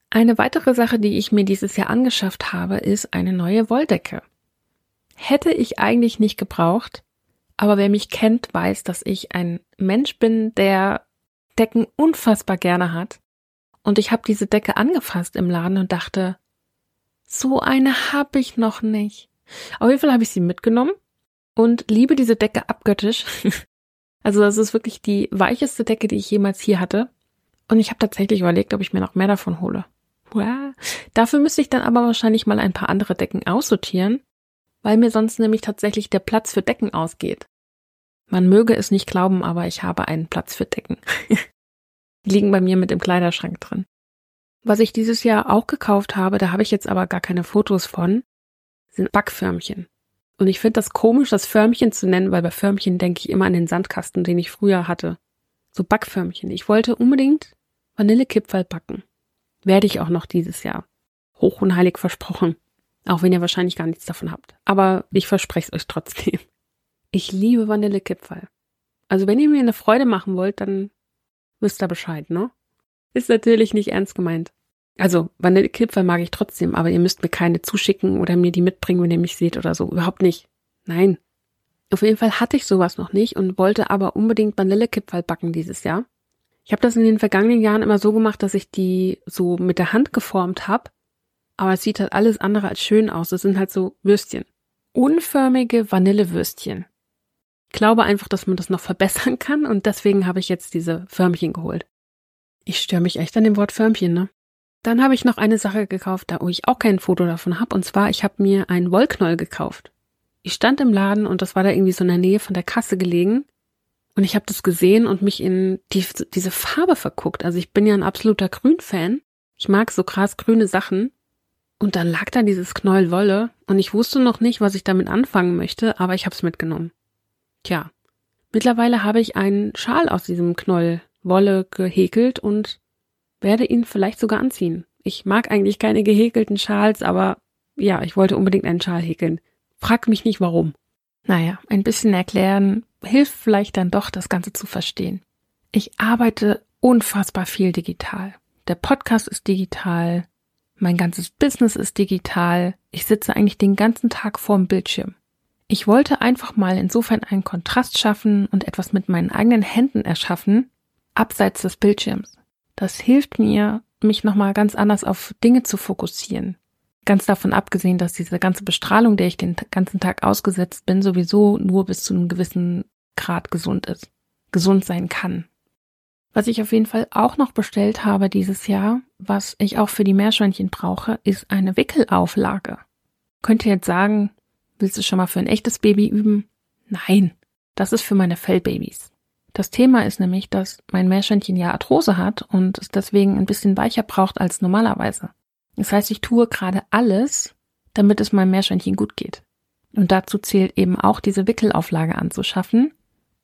Eine weitere Sache, die ich mir dieses Jahr angeschafft habe, ist eine neue Wolldecke. hätte ich eigentlich nicht gebraucht. Aber wer mich kennt, weiß, dass ich ein Mensch bin, der Decken unfassbar gerne hat. Und ich habe diese Decke angefasst im Laden und dachte, so eine habe ich noch nicht. Auf jeden Fall habe ich sie mitgenommen und liebe diese Decke abgöttisch. also das ist wirklich die weicheste Decke, die ich jemals hier hatte. Und ich habe tatsächlich überlegt, ob ich mir noch mehr davon hole. Wow. Dafür müsste ich dann aber wahrscheinlich mal ein paar andere Decken aussortieren, weil mir sonst nämlich tatsächlich der Platz für Decken ausgeht. Man möge es nicht glauben, aber ich habe einen Platz für Decken. Die liegen bei mir mit im Kleiderschrank drin. Was ich dieses Jahr auch gekauft habe, da habe ich jetzt aber gar keine Fotos von, sind Backförmchen. Und ich finde das komisch, das Förmchen zu nennen, weil bei Förmchen denke ich immer an den Sandkasten, den ich früher hatte. So Backförmchen. Ich wollte unbedingt Vanillekipferl backen. Werde ich auch noch dieses Jahr. Hoch und heilig versprochen. Auch wenn ihr wahrscheinlich gar nichts davon habt. Aber ich verspreche es euch trotzdem. Ich liebe Vanillekipferl. Also wenn ihr mir eine Freude machen wollt, dann wisst ihr Bescheid, ne? Ist natürlich nicht ernst gemeint. Also Vanillekipferl mag ich trotzdem, aber ihr müsst mir keine zuschicken oder mir die mitbringen, wenn ihr mich seht oder so. Überhaupt nicht. Nein. Auf jeden Fall hatte ich sowas noch nicht und wollte aber unbedingt Vanillekipferl backen dieses Jahr. Ich habe das in den vergangenen Jahren immer so gemacht, dass ich die so mit der Hand geformt habe, aber es sieht halt alles andere als schön aus. Es sind halt so Würstchen. Unförmige Vanillewürstchen. Glaube einfach, dass man das noch verbessern kann und deswegen habe ich jetzt diese Förmchen geholt. Ich störe mich echt an dem Wort Förmchen, ne? Dann habe ich noch eine Sache gekauft, da wo ich auch kein Foto davon habe, und zwar ich habe mir einen Wollknoll gekauft. Ich stand im Laden und das war da irgendwie so in der Nähe von der Kasse gelegen und ich habe das gesehen und mich in die, diese Farbe verguckt. Also ich bin ja ein absoluter Grün-Fan. Ich mag so krass grüne Sachen. Und dann lag da dieses Knäuel Wolle und ich wusste noch nicht, was ich damit anfangen möchte, aber ich habe es mitgenommen. Tja, mittlerweile habe ich einen Schal aus diesem Knoll Wolle gehäkelt und werde ihn vielleicht sogar anziehen. Ich mag eigentlich keine gehäkelten Schals, aber ja, ich wollte unbedingt einen Schal häkeln. Frag mich nicht warum. Naja, ein bisschen erklären hilft vielleicht dann doch, das Ganze zu verstehen. Ich arbeite unfassbar viel digital. Der Podcast ist digital. Mein ganzes Business ist digital. Ich sitze eigentlich den ganzen Tag vorm Bildschirm. Ich wollte einfach mal insofern einen Kontrast schaffen und etwas mit meinen eigenen Händen erschaffen, abseits des Bildschirms. Das hilft mir, mich nochmal ganz anders auf Dinge zu fokussieren. Ganz davon abgesehen, dass diese ganze Bestrahlung, der ich den ganzen Tag ausgesetzt bin, sowieso nur bis zu einem gewissen Grad gesund ist, gesund sein kann. Was ich auf jeden Fall auch noch bestellt habe dieses Jahr, was ich auch für die Meerschweinchen brauche, ist eine Wickelauflage. Könnt ihr jetzt sagen, willst du schon mal für ein echtes Baby üben? Nein, das ist für meine Fellbabys. Das Thema ist nämlich, dass mein Meerschweinchen ja Arthrose hat und es deswegen ein bisschen weicher braucht als normalerweise. Das heißt, ich tue gerade alles, damit es meinem Meerschweinchen gut geht. Und dazu zählt eben auch diese Wickelauflage anzuschaffen,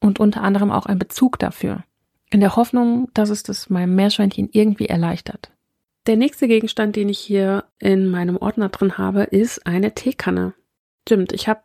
und unter anderem auch ein Bezug dafür. In der Hoffnung, dass es das meinem Meerschweinchen irgendwie erleichtert. Der nächste Gegenstand, den ich hier in meinem Ordner drin habe, ist eine Teekanne. Stimmt, ich habe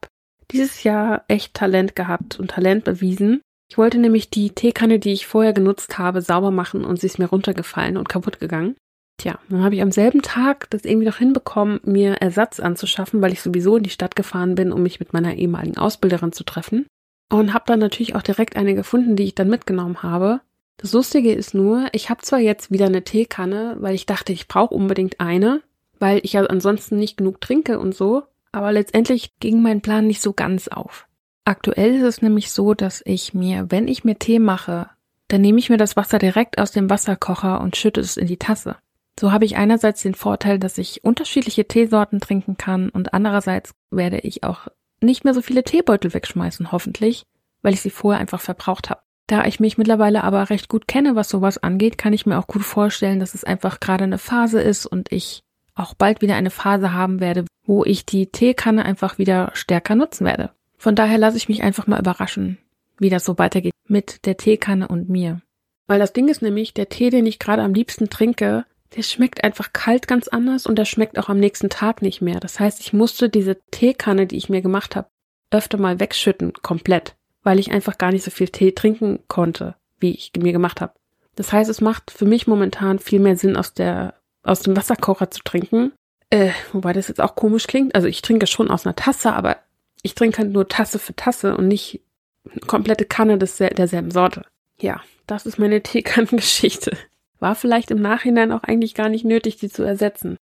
dieses Jahr echt Talent gehabt und Talent bewiesen. Ich wollte nämlich die Teekanne, die ich vorher genutzt habe, sauber machen und sie ist mir runtergefallen und kaputt gegangen. Tja, dann habe ich am selben Tag das irgendwie noch hinbekommen, mir Ersatz anzuschaffen, weil ich sowieso in die Stadt gefahren bin, um mich mit meiner ehemaligen Ausbilderin zu treffen. Und habe dann natürlich auch direkt eine gefunden, die ich dann mitgenommen habe. Das Lustige ist nur, ich habe zwar jetzt wieder eine Teekanne, weil ich dachte, ich brauche unbedingt eine, weil ich ja ansonsten nicht genug trinke und so, aber letztendlich ging mein Plan nicht so ganz auf. Aktuell ist es nämlich so, dass ich mir, wenn ich mir Tee mache, dann nehme ich mir das Wasser direkt aus dem Wasserkocher und schütte es in die Tasse. So habe ich einerseits den Vorteil, dass ich unterschiedliche Teesorten trinken kann und andererseits werde ich auch nicht mehr so viele Teebeutel wegschmeißen, hoffentlich, weil ich sie vorher einfach verbraucht habe. Da ich mich mittlerweile aber recht gut kenne, was sowas angeht, kann ich mir auch gut vorstellen, dass es einfach gerade eine Phase ist und ich auch bald wieder eine Phase haben werde, wo ich die Teekanne einfach wieder stärker nutzen werde. Von daher lasse ich mich einfach mal überraschen, wie das so weitergeht mit der Teekanne und mir. Weil das Ding ist nämlich, der Tee, den ich gerade am liebsten trinke, der schmeckt einfach kalt ganz anders und der schmeckt auch am nächsten Tag nicht mehr. Das heißt, ich musste diese Teekanne, die ich mir gemacht habe, öfter mal wegschütten, komplett, weil ich einfach gar nicht so viel Tee trinken konnte, wie ich mir gemacht habe. Das heißt, es macht für mich momentan viel mehr Sinn, aus der aus dem Wasserkocher zu trinken. Äh, wobei das jetzt auch komisch klingt. Also ich trinke schon aus einer Tasse, aber Ich trinke halt nur Tasse für Tasse und nicht eine komplette Kanne des, derselben Sorte. Ja, das ist meine Teekannengeschichte. War vielleicht im Nachhinein auch eigentlich gar nicht nötig, die zu ersetzen.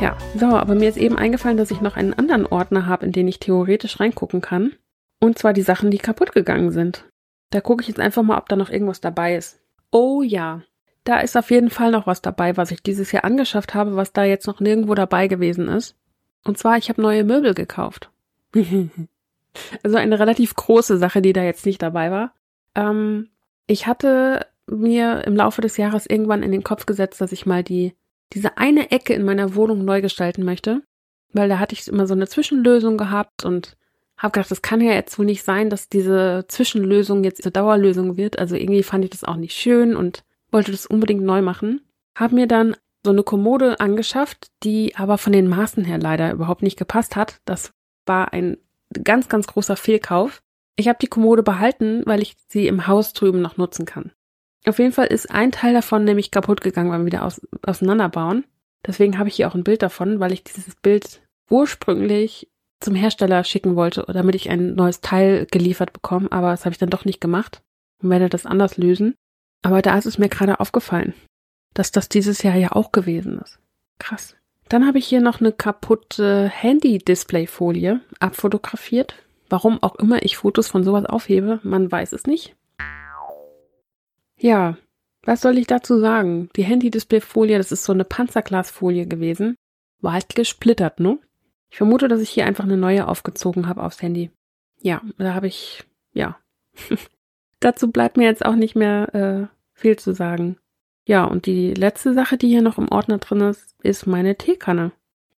Ja, so, aber mir ist eben eingefallen, dass ich noch einen anderen Ordner habe, in den ich theoretisch reingucken kann. Und zwar die Sachen, die kaputt gegangen sind. Da gucke ich jetzt einfach mal, ob da noch irgendwas dabei ist. Oh ja, da ist auf jeden Fall noch was dabei, was ich dieses Jahr angeschafft habe, was da jetzt noch nirgendwo dabei gewesen ist. Und zwar, ich habe neue Möbel gekauft. also eine relativ große Sache, die da jetzt nicht dabei war. Ähm, ich hatte mir im Laufe des Jahres irgendwann in den Kopf gesetzt, dass ich mal die diese eine Ecke in meiner Wohnung neu gestalten möchte, weil da hatte ich immer so eine Zwischenlösung gehabt und habe gedacht, das kann ja jetzt wohl nicht sein, dass diese Zwischenlösung jetzt eine Dauerlösung wird. Also irgendwie fand ich das auch nicht schön und wollte das unbedingt neu machen. Habe mir dann so eine Kommode angeschafft, die aber von den Maßen her leider überhaupt nicht gepasst hat. Das war ein ganz, ganz großer Fehlkauf. Ich habe die Kommode behalten, weil ich sie im Haus drüben noch nutzen kann. Auf jeden Fall ist ein Teil davon nämlich kaputt gegangen beim wieder aus, auseinanderbauen. Deswegen habe ich hier auch ein Bild davon, weil ich dieses Bild ursprünglich zum Hersteller schicken wollte, damit ich ein neues Teil geliefert bekomme, aber das habe ich dann doch nicht gemacht und werde das anders lösen. Aber da ist es mir gerade aufgefallen, dass das dieses Jahr ja auch gewesen ist. Krass. Dann habe ich hier noch eine kaputte Handy-Display-Folie abfotografiert. Warum auch immer ich Fotos von sowas aufhebe, man weiß es nicht. Ja, was soll ich dazu sagen? Die Handy-Display-Folie, das ist so eine Panzerglasfolie gewesen. War halt gesplittert, ne? Ich vermute, dass ich hier einfach eine neue aufgezogen habe aufs Handy. Ja, da habe ich, ja. dazu bleibt mir jetzt auch nicht mehr äh, viel zu sagen. Ja, und die letzte Sache, die hier noch im Ordner drin ist, ist meine Teekanne.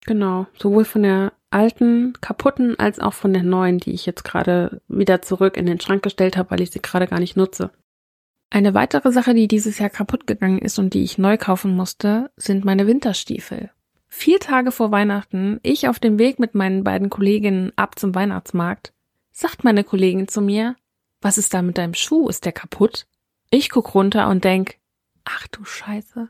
Genau, sowohl von der alten, kaputten, als auch von der neuen, die ich jetzt gerade wieder zurück in den Schrank gestellt habe, weil ich sie gerade gar nicht nutze. Eine weitere Sache, die dieses Jahr kaputt gegangen ist und die ich neu kaufen musste, sind meine Winterstiefel. Vier Tage vor Weihnachten, ich auf dem Weg mit meinen beiden Kolleginnen ab zum Weihnachtsmarkt, sagt meine Kollegin zu mir, was ist da mit deinem Schuh? Ist der kaputt? Ich guck runter und denk, ach du Scheiße.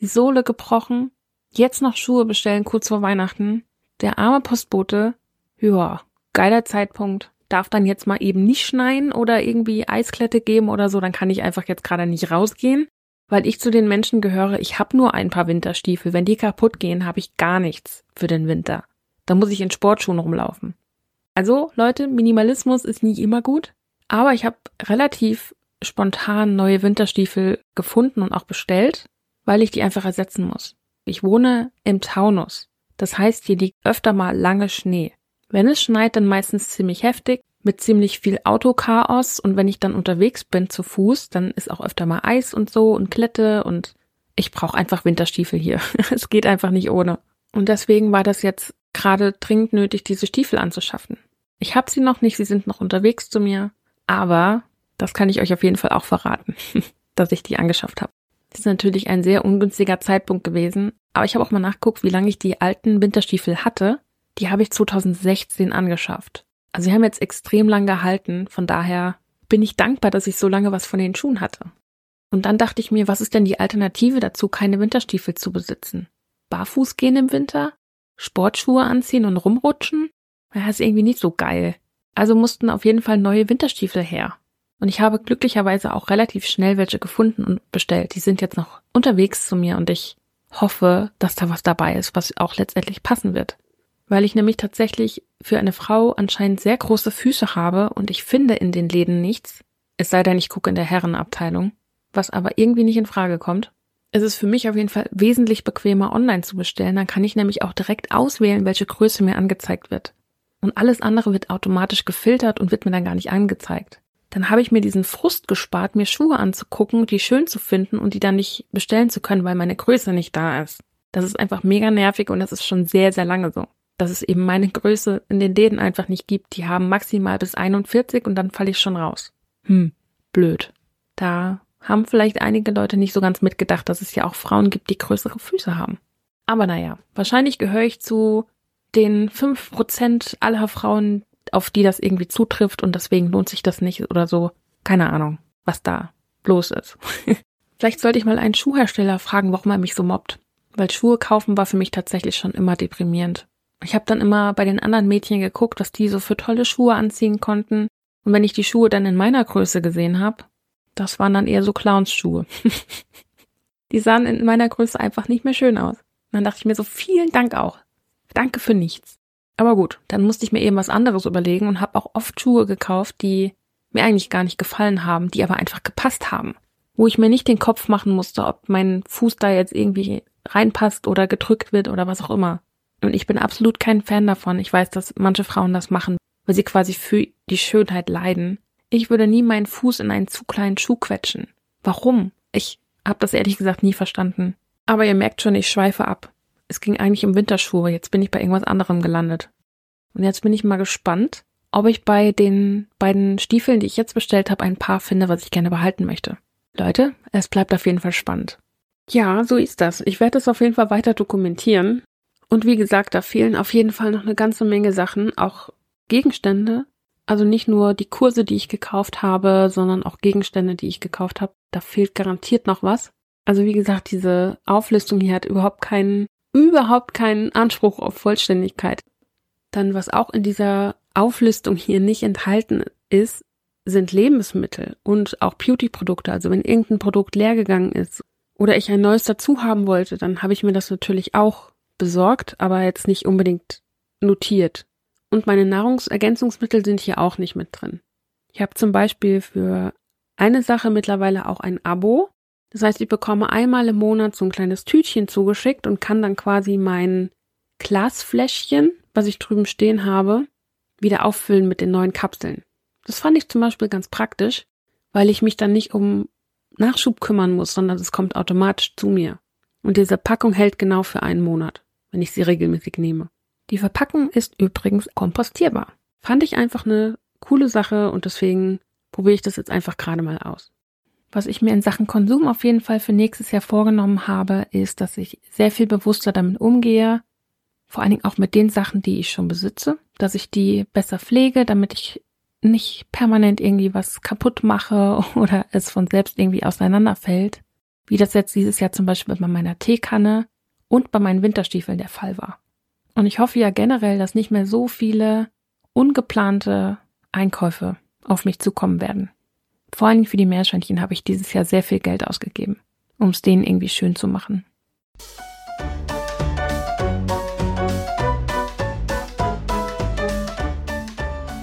Die Sohle gebrochen, jetzt noch Schuhe bestellen kurz vor Weihnachten. Der arme Postbote, ja, geiler Zeitpunkt darf dann jetzt mal eben nicht schneien oder irgendwie Eisklette geben oder so, dann kann ich einfach jetzt gerade nicht rausgehen, weil ich zu den Menschen gehöre, ich habe nur ein paar Winterstiefel. Wenn die kaputt gehen, habe ich gar nichts für den Winter. Da muss ich in Sportschuhen rumlaufen. Also, Leute, Minimalismus ist nicht immer gut, aber ich habe relativ spontan neue Winterstiefel gefunden und auch bestellt, weil ich die einfach ersetzen muss. Ich wohne im Taunus. Das heißt, hier liegt öfter mal lange Schnee. Wenn es schneit, dann meistens ziemlich heftig, mit ziemlich viel Autochaos und wenn ich dann unterwegs bin zu Fuß, dann ist auch öfter mal Eis und so und Klette und ich brauche einfach Winterstiefel hier. es geht einfach nicht ohne. Und deswegen war das jetzt gerade dringend nötig, diese Stiefel anzuschaffen. Ich habe sie noch nicht, sie sind noch unterwegs zu mir, aber das kann ich euch auf jeden Fall auch verraten, dass ich die angeschafft habe. Das ist natürlich ein sehr ungünstiger Zeitpunkt gewesen, aber ich habe auch mal nachgeguckt, wie lange ich die alten Winterstiefel hatte die habe ich 2016 angeschafft. Also sie haben jetzt extrem lang gehalten, von daher bin ich dankbar, dass ich so lange was von den Schuhen hatte. Und dann dachte ich mir, was ist denn die Alternative dazu, keine Winterstiefel zu besitzen? Barfuß gehen im Winter? Sportschuhe anziehen und rumrutschen? Ja, ist irgendwie nicht so geil. Also mussten auf jeden Fall neue Winterstiefel her. Und ich habe glücklicherweise auch relativ schnell welche gefunden und bestellt. Die sind jetzt noch unterwegs zu mir und ich hoffe, dass da was dabei ist, was auch letztendlich passen wird weil ich nämlich tatsächlich für eine Frau anscheinend sehr große Füße habe und ich finde in den Läden nichts, es sei denn, ich gucke in der Herrenabteilung, was aber irgendwie nicht in Frage kommt. Es ist für mich auf jeden Fall wesentlich bequemer, online zu bestellen. Dann kann ich nämlich auch direkt auswählen, welche Größe mir angezeigt wird. Und alles andere wird automatisch gefiltert und wird mir dann gar nicht angezeigt. Dann habe ich mir diesen Frust gespart, mir Schuhe anzugucken, die schön zu finden und die dann nicht bestellen zu können, weil meine Größe nicht da ist. Das ist einfach mega nervig und das ist schon sehr, sehr lange so dass es eben meine Größe in den Läden einfach nicht gibt. Die haben maximal bis 41 und dann falle ich schon raus. Hm, blöd. Da haben vielleicht einige Leute nicht so ganz mitgedacht, dass es ja auch Frauen gibt, die größere Füße haben. Aber naja, wahrscheinlich gehöre ich zu den fünf Prozent aller Frauen, auf die das irgendwie zutrifft und deswegen lohnt sich das nicht oder so. Keine Ahnung, was da los ist. Vielleicht sollte ich mal einen Schuhhersteller fragen, warum er mich so mobbt. Weil Schuhe kaufen war für mich tatsächlich schon immer deprimierend. Ich habe dann immer bei den anderen Mädchen geguckt, was die so für tolle Schuhe anziehen konnten. Und wenn ich die Schuhe dann in meiner Größe gesehen habe, das waren dann eher so Clownsschuhe. die sahen in meiner Größe einfach nicht mehr schön aus. Und dann dachte ich mir so, vielen Dank auch. Danke für nichts. Aber gut, dann musste ich mir eben was anderes überlegen und habe auch oft Schuhe gekauft, die mir eigentlich gar nicht gefallen haben, die aber einfach gepasst haben. Wo ich mir nicht den Kopf machen musste, ob mein Fuß da jetzt irgendwie reinpasst oder gedrückt wird oder was auch immer. Und ich bin absolut kein Fan davon. Ich weiß, dass manche Frauen das machen, weil sie quasi für die Schönheit leiden. Ich würde nie meinen Fuß in einen zu kleinen Schuh quetschen. Warum? Ich habe das ehrlich gesagt nie verstanden. Aber ihr merkt schon, ich schweife ab. Es ging eigentlich um Winterschuhe, jetzt bin ich bei irgendwas anderem gelandet. Und jetzt bin ich mal gespannt, ob ich bei den beiden Stiefeln, die ich jetzt bestellt habe, ein paar finde, was ich gerne behalten möchte. Leute, es bleibt auf jeden Fall spannend. Ja, so ist das. Ich werde es auf jeden Fall weiter dokumentieren. Und wie gesagt, da fehlen auf jeden Fall noch eine ganze Menge Sachen, auch Gegenstände. Also nicht nur die Kurse, die ich gekauft habe, sondern auch Gegenstände, die ich gekauft habe. Da fehlt garantiert noch was. Also wie gesagt, diese Auflistung hier hat überhaupt keinen, überhaupt keinen Anspruch auf Vollständigkeit. Dann, was auch in dieser Auflistung hier nicht enthalten ist, sind Lebensmittel und auch Beauty-Produkte. Also wenn irgendein Produkt leer gegangen ist oder ich ein neues dazu haben wollte, dann habe ich mir das natürlich auch besorgt, aber jetzt nicht unbedingt notiert. Und meine Nahrungsergänzungsmittel sind hier auch nicht mit drin. Ich habe zum Beispiel für eine Sache mittlerweile auch ein Abo. Das heißt, ich bekomme einmal im Monat so ein kleines Tütchen zugeschickt und kann dann quasi mein Glasfläschchen, was ich drüben stehen habe, wieder auffüllen mit den neuen Kapseln. Das fand ich zum Beispiel ganz praktisch, weil ich mich dann nicht um Nachschub kümmern muss, sondern es kommt automatisch zu mir. Und diese Packung hält genau für einen Monat wenn ich sie regelmäßig nehme. Die Verpackung ist übrigens kompostierbar. Fand ich einfach eine coole Sache und deswegen probiere ich das jetzt einfach gerade mal aus. Was ich mir in Sachen Konsum auf jeden Fall für nächstes Jahr vorgenommen habe, ist, dass ich sehr viel bewusster damit umgehe, vor allen Dingen auch mit den Sachen, die ich schon besitze, dass ich die besser pflege, damit ich nicht permanent irgendwie was kaputt mache oder es von selbst irgendwie auseinanderfällt. Wie das jetzt dieses Jahr zum Beispiel bei meiner Teekanne und bei meinen Winterstiefeln der Fall war. Und ich hoffe ja generell, dass nicht mehr so viele ungeplante Einkäufe auf mich zukommen werden. Vor allem für die Meerschweinchen habe ich dieses Jahr sehr viel Geld ausgegeben, um es denen irgendwie schön zu machen.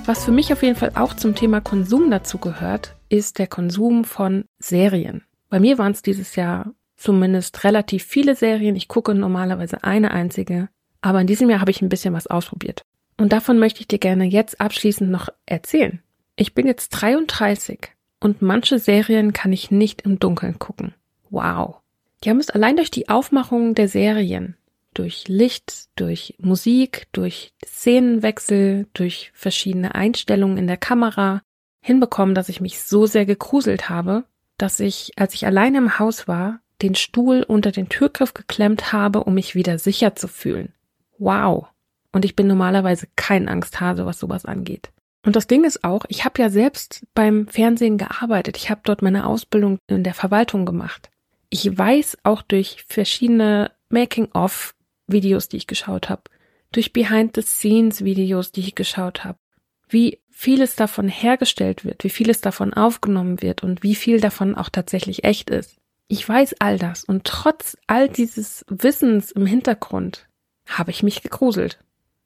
Was für mich auf jeden Fall auch zum Thema Konsum dazu gehört, ist der Konsum von Serien. Bei mir waren es dieses Jahr zumindest relativ viele Serien. Ich gucke normalerweise eine einzige. Aber in diesem Jahr habe ich ein bisschen was ausprobiert. Und davon möchte ich dir gerne jetzt abschließend noch erzählen. Ich bin jetzt 33 und manche Serien kann ich nicht im Dunkeln gucken. Wow. Die haben es allein durch die Aufmachung der Serien, durch Licht, durch Musik, durch Szenenwechsel, durch verschiedene Einstellungen in der Kamera hinbekommen, dass ich mich so sehr gegruselt habe, dass ich, als ich alleine im Haus war, den Stuhl unter den Türgriff geklemmt habe, um mich wieder sicher zu fühlen. Wow. Und ich bin normalerweise kein Angsthase, was sowas angeht. Und das Ding ist auch, ich habe ja selbst beim Fernsehen gearbeitet. Ich habe dort meine Ausbildung in der Verwaltung gemacht. Ich weiß auch durch verschiedene Making-of-Videos, die ich geschaut habe, durch Behind-the-Scenes-Videos, die ich geschaut habe, wie vieles davon hergestellt wird, wie vieles davon aufgenommen wird und wie viel davon auch tatsächlich echt ist. Ich weiß all das und trotz all dieses Wissens im Hintergrund habe ich mich gegruselt.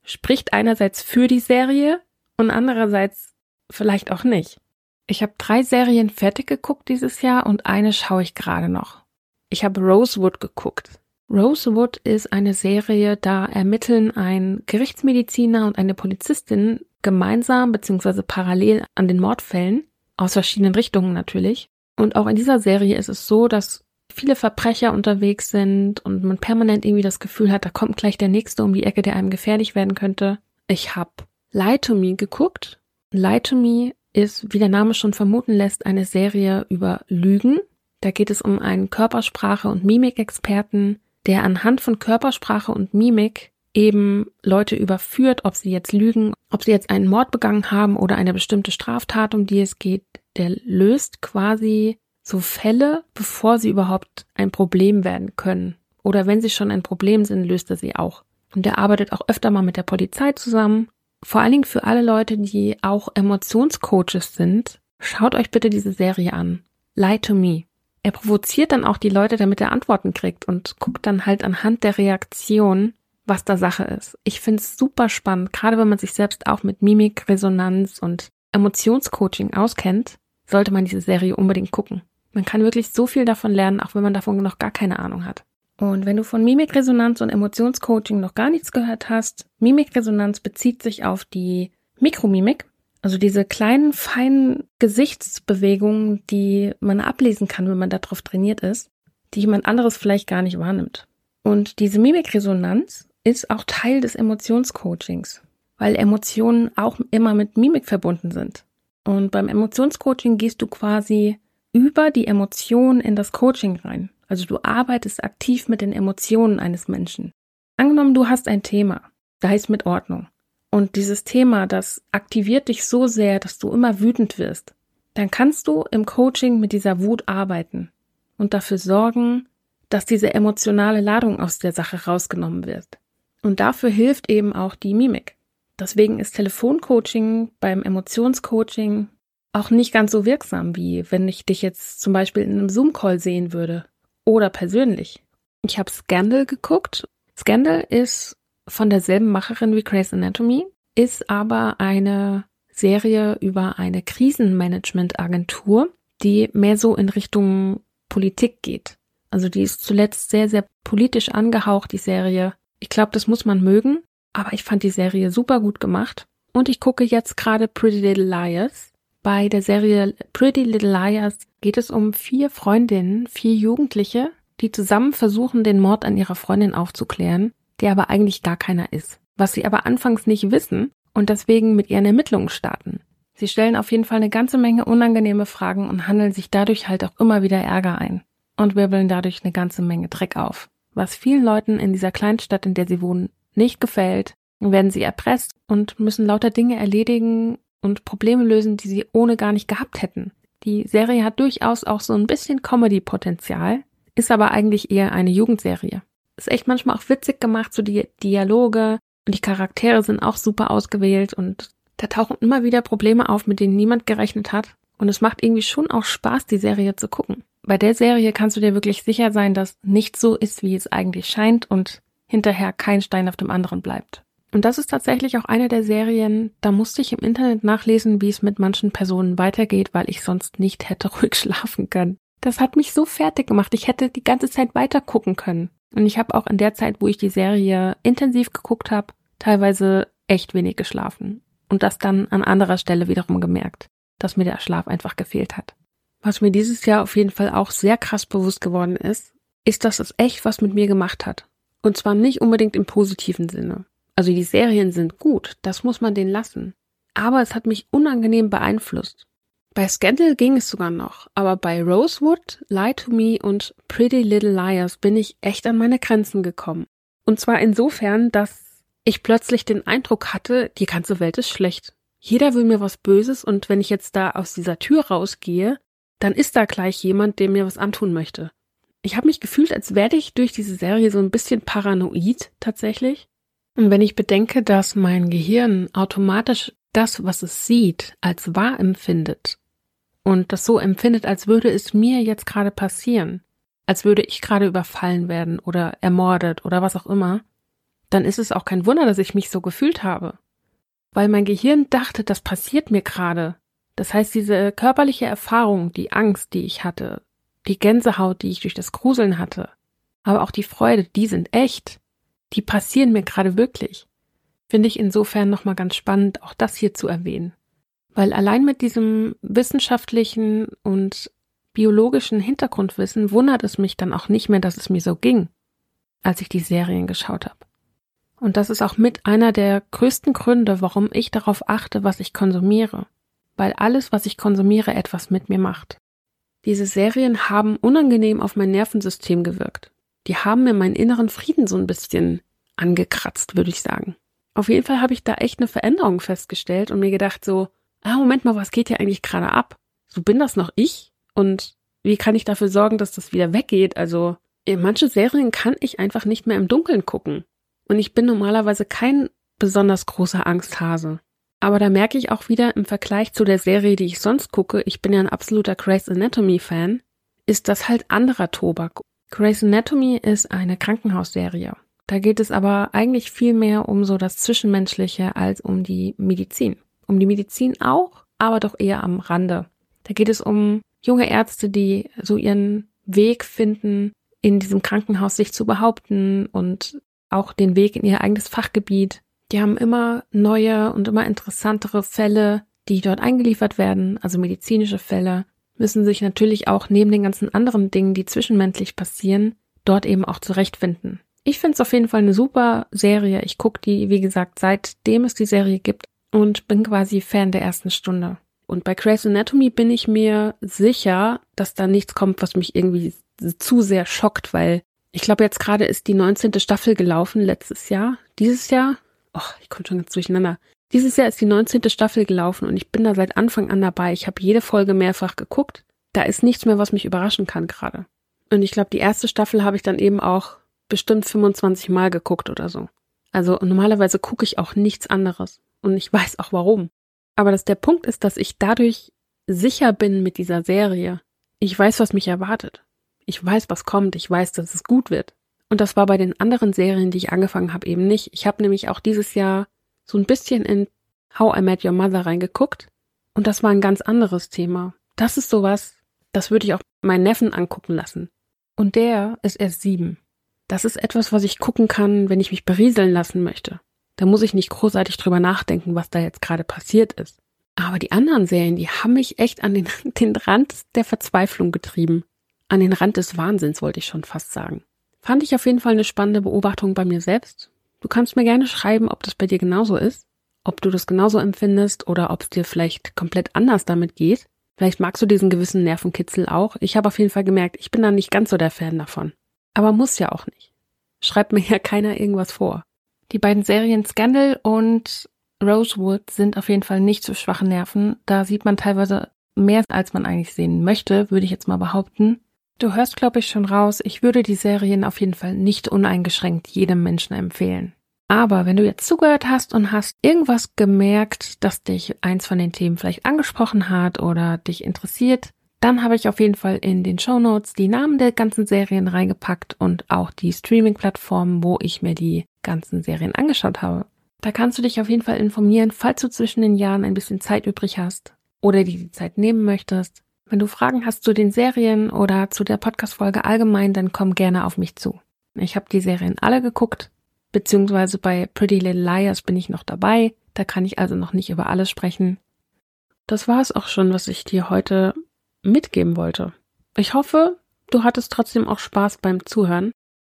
Spricht einerseits für die Serie und andererseits vielleicht auch nicht. Ich habe drei Serien fertig geguckt dieses Jahr und eine schaue ich gerade noch. Ich habe Rosewood geguckt. Rosewood ist eine Serie, da ermitteln ein Gerichtsmediziner und eine Polizistin gemeinsam bzw. parallel an den Mordfällen, aus verschiedenen Richtungen natürlich. Und auch in dieser Serie ist es so, dass viele Verbrecher unterwegs sind und man permanent irgendwie das Gefühl hat, da kommt gleich der Nächste um die Ecke, der einem gefährlich werden könnte. Ich habe Lie to Me geguckt. Lie to Me ist, wie der Name schon vermuten lässt, eine Serie über Lügen. Da geht es um einen Körpersprache- und Mimikexperten, der anhand von Körpersprache und Mimik eben Leute überführt, ob sie jetzt lügen, ob sie jetzt einen Mord begangen haben oder eine bestimmte Straftat, um die es geht, der löst quasi so Fälle, bevor sie überhaupt ein Problem werden können. Oder wenn sie schon ein Problem sind, löst er sie auch. Und er arbeitet auch öfter mal mit der Polizei zusammen. Vor allen Dingen für alle Leute, die auch Emotionscoaches sind, schaut euch bitte diese Serie an. Lie to Me. Er provoziert dann auch die Leute, damit er Antworten kriegt und guckt dann halt anhand der Reaktion, was da Sache ist. Ich finde es super spannend, gerade wenn man sich selbst auch mit Mimik, Resonanz und Emotionscoaching auskennt, sollte man diese Serie unbedingt gucken. Man kann wirklich so viel davon lernen, auch wenn man davon noch gar keine Ahnung hat. Und wenn du von Mimikresonanz und Emotionscoaching noch gar nichts gehört hast, Mimikresonanz bezieht sich auf die Mikromimik, also diese kleinen, feinen Gesichtsbewegungen, die man ablesen kann, wenn man darauf trainiert ist, die jemand anderes vielleicht gar nicht wahrnimmt. Und diese Mimikresonanz ist auch Teil des Emotionscoachings, weil Emotionen auch immer mit Mimik verbunden sind. Und beim Emotionscoaching gehst du quasi über die Emotionen in das Coaching rein. Also du arbeitest aktiv mit den Emotionen eines Menschen. Angenommen, du hast ein Thema, da heißt mit Ordnung. Und dieses Thema, das aktiviert dich so sehr, dass du immer wütend wirst. Dann kannst du im Coaching mit dieser Wut arbeiten und dafür sorgen, dass diese emotionale Ladung aus der Sache rausgenommen wird. Und dafür hilft eben auch die Mimik. Deswegen ist Telefoncoaching beim Emotionscoaching auch nicht ganz so wirksam, wie wenn ich dich jetzt zum Beispiel in einem Zoom-Call sehen würde oder persönlich. Ich habe Scandal geguckt. Scandal ist von derselben Macherin wie Grey's Anatomy, ist aber eine Serie über eine Krisenmanagement-Agentur, die mehr so in Richtung Politik geht. Also die ist zuletzt sehr, sehr politisch angehaucht, die Serie. Ich glaube, das muss man mögen, aber ich fand die Serie super gut gemacht. Und ich gucke jetzt gerade Pretty Little Liars. Bei der Serie Pretty Little Liars geht es um vier Freundinnen, vier Jugendliche, die zusammen versuchen, den Mord an ihrer Freundin aufzuklären, der aber eigentlich gar keiner ist. Was sie aber anfangs nicht wissen und deswegen mit ihren Ermittlungen starten. Sie stellen auf jeden Fall eine ganze Menge unangenehme Fragen und handeln sich dadurch halt auch immer wieder Ärger ein und wirbeln dadurch eine ganze Menge Dreck auf. Was vielen Leuten in dieser Kleinstadt, in der sie wohnen, nicht gefällt, werden sie erpresst und müssen lauter Dinge erledigen und Probleme lösen, die sie ohne gar nicht gehabt hätten. Die Serie hat durchaus auch so ein bisschen Comedy-Potenzial, ist aber eigentlich eher eine Jugendserie. Ist echt manchmal auch witzig gemacht, so die Dialoge und die Charaktere sind auch super ausgewählt und da tauchen immer wieder Probleme auf, mit denen niemand gerechnet hat. Und es macht irgendwie schon auch Spaß, die Serie zu gucken. Bei der Serie kannst du dir wirklich sicher sein, dass nichts so ist, wie es eigentlich scheint und hinterher kein Stein auf dem anderen bleibt. Und das ist tatsächlich auch eine der Serien, da musste ich im Internet nachlesen, wie es mit manchen Personen weitergeht, weil ich sonst nicht hätte ruhig schlafen können. Das hat mich so fertig gemacht. Ich hätte die ganze Zeit weiter gucken können. Und ich habe auch in der Zeit, wo ich die Serie intensiv geguckt habe, teilweise echt wenig geschlafen. Und das dann an anderer Stelle wiederum gemerkt, dass mir der Schlaf einfach gefehlt hat. Was mir dieses Jahr auf jeden Fall auch sehr krass bewusst geworden ist, ist, dass es echt was mit mir gemacht hat. Und zwar nicht unbedingt im positiven Sinne. Also die Serien sind gut, das muss man denen lassen. Aber es hat mich unangenehm beeinflusst. Bei Scandal ging es sogar noch, aber bei Rosewood, Lie to Me und Pretty Little Liars bin ich echt an meine Grenzen gekommen. Und zwar insofern, dass ich plötzlich den Eindruck hatte, die ganze Welt ist schlecht. Jeder will mir was Böses und wenn ich jetzt da aus dieser Tür rausgehe, dann ist da gleich jemand, der mir was antun möchte. Ich habe mich gefühlt, als werde ich durch diese Serie so ein bisschen paranoid tatsächlich. Und wenn ich bedenke, dass mein Gehirn automatisch das, was es sieht, als wahr empfindet und das so empfindet, als würde es mir jetzt gerade passieren, als würde ich gerade überfallen werden oder ermordet oder was auch immer, dann ist es auch kein Wunder, dass ich mich so gefühlt habe. Weil mein Gehirn dachte, das passiert mir gerade. Das heißt, diese körperliche Erfahrung, die Angst, die ich hatte, die Gänsehaut, die ich durch das Gruseln hatte, aber auch die Freude, die sind echt. Die passieren mir gerade wirklich. Finde ich insofern nochmal ganz spannend, auch das hier zu erwähnen. Weil allein mit diesem wissenschaftlichen und biologischen Hintergrundwissen wundert es mich dann auch nicht mehr, dass es mir so ging, als ich die Serien geschaut habe. Und das ist auch mit einer der größten Gründe, warum ich darauf achte, was ich konsumiere. Weil alles, was ich konsumiere, etwas mit mir macht. Diese Serien haben unangenehm auf mein Nervensystem gewirkt. Die haben mir meinen inneren Frieden so ein bisschen angekratzt, würde ich sagen. Auf jeden Fall habe ich da echt eine Veränderung festgestellt und mir gedacht so, ah, Moment mal, was geht hier eigentlich gerade ab? So bin das noch ich? Und wie kann ich dafür sorgen, dass das wieder weggeht? Also, manche Serien kann ich einfach nicht mehr im Dunkeln gucken. Und ich bin normalerweise kein besonders großer Angsthase. Aber da merke ich auch wieder im Vergleich zu der Serie, die ich sonst gucke, ich bin ja ein absoluter Grey's Anatomy Fan, ist das halt anderer Tobak. Grey's Anatomy ist eine Krankenhausserie. Da geht es aber eigentlich viel mehr um so das Zwischenmenschliche als um die Medizin. Um die Medizin auch, aber doch eher am Rande. Da geht es um junge Ärzte, die so ihren Weg finden, in diesem Krankenhaus sich zu behaupten und auch den Weg in ihr eigenes Fachgebiet. Die haben immer neue und immer interessantere Fälle, die dort eingeliefert werden, also medizinische Fälle, müssen sich natürlich auch neben den ganzen anderen Dingen, die zwischenmenschlich passieren, dort eben auch zurechtfinden. Ich finde es auf jeden Fall eine super Serie. Ich gucke die, wie gesagt, seitdem es die Serie gibt und bin quasi Fan der ersten Stunde. Und bei Grey's Anatomy bin ich mir sicher, dass da nichts kommt, was mich irgendwie zu sehr schockt, weil ich glaube, jetzt gerade ist die 19. Staffel gelaufen, letztes Jahr. Dieses Jahr, oh, ich komme schon ganz durcheinander. Dieses Jahr ist die 19. Staffel gelaufen und ich bin da seit Anfang an dabei. Ich habe jede Folge mehrfach geguckt. Da ist nichts mehr, was mich überraschen kann gerade. Und ich glaube, die erste Staffel habe ich dann eben auch bestimmt 25 Mal geguckt oder so. Also normalerweise gucke ich auch nichts anderes. Und ich weiß auch warum. Aber dass der Punkt ist, dass ich dadurch sicher bin mit dieser Serie. Ich weiß, was mich erwartet. Ich weiß, was kommt. Ich weiß, dass es gut wird. Und das war bei den anderen Serien, die ich angefangen habe, eben nicht. Ich habe nämlich auch dieses Jahr so ein bisschen in How I Met Your Mother reingeguckt. Und das war ein ganz anderes Thema. Das ist sowas, das würde ich auch meinen Neffen angucken lassen. Und der ist erst sieben. Das ist etwas, was ich gucken kann, wenn ich mich berieseln lassen möchte. Da muss ich nicht großartig drüber nachdenken, was da jetzt gerade passiert ist. Aber die anderen Serien, die haben mich echt an den, den Rand der Verzweiflung getrieben. An den Rand des Wahnsinns, wollte ich schon fast sagen. Fand ich auf jeden Fall eine spannende Beobachtung bei mir selbst. Du kannst mir gerne schreiben, ob das bei dir genauso ist, ob du das genauso empfindest oder ob es dir vielleicht komplett anders damit geht. Vielleicht magst du diesen gewissen Nervenkitzel auch. Ich habe auf jeden Fall gemerkt, ich bin da nicht ganz so der Fan davon. Aber muss ja auch nicht. Schreibt mir ja keiner irgendwas vor. Die beiden Serien Scandal und Rosewood sind auf jeden Fall nicht zu schwachen Nerven. Da sieht man teilweise mehr, als man eigentlich sehen möchte, würde ich jetzt mal behaupten. Du hörst, glaube ich, schon raus, ich würde die Serien auf jeden Fall nicht uneingeschränkt jedem Menschen empfehlen. Aber wenn du jetzt zugehört hast und hast irgendwas gemerkt, dass dich eins von den Themen vielleicht angesprochen hat oder dich interessiert, dann habe ich auf jeden Fall in den Show Notes die Namen der ganzen Serien reingepackt und auch die Streaming-Plattformen, wo ich mir die ganzen Serien angeschaut habe. Da kannst du dich auf jeden Fall informieren, falls du zwischen den Jahren ein bisschen Zeit übrig hast oder dir die Zeit nehmen möchtest. Wenn du Fragen hast zu den Serien oder zu der Podcast-Folge allgemein, dann komm gerne auf mich zu. Ich habe die Serien alle geguckt, beziehungsweise bei Pretty Little Liars bin ich noch dabei. Da kann ich also noch nicht über alles sprechen. Das war es auch schon, was ich dir heute mitgeben wollte. Ich hoffe, du hattest trotzdem auch Spaß beim Zuhören.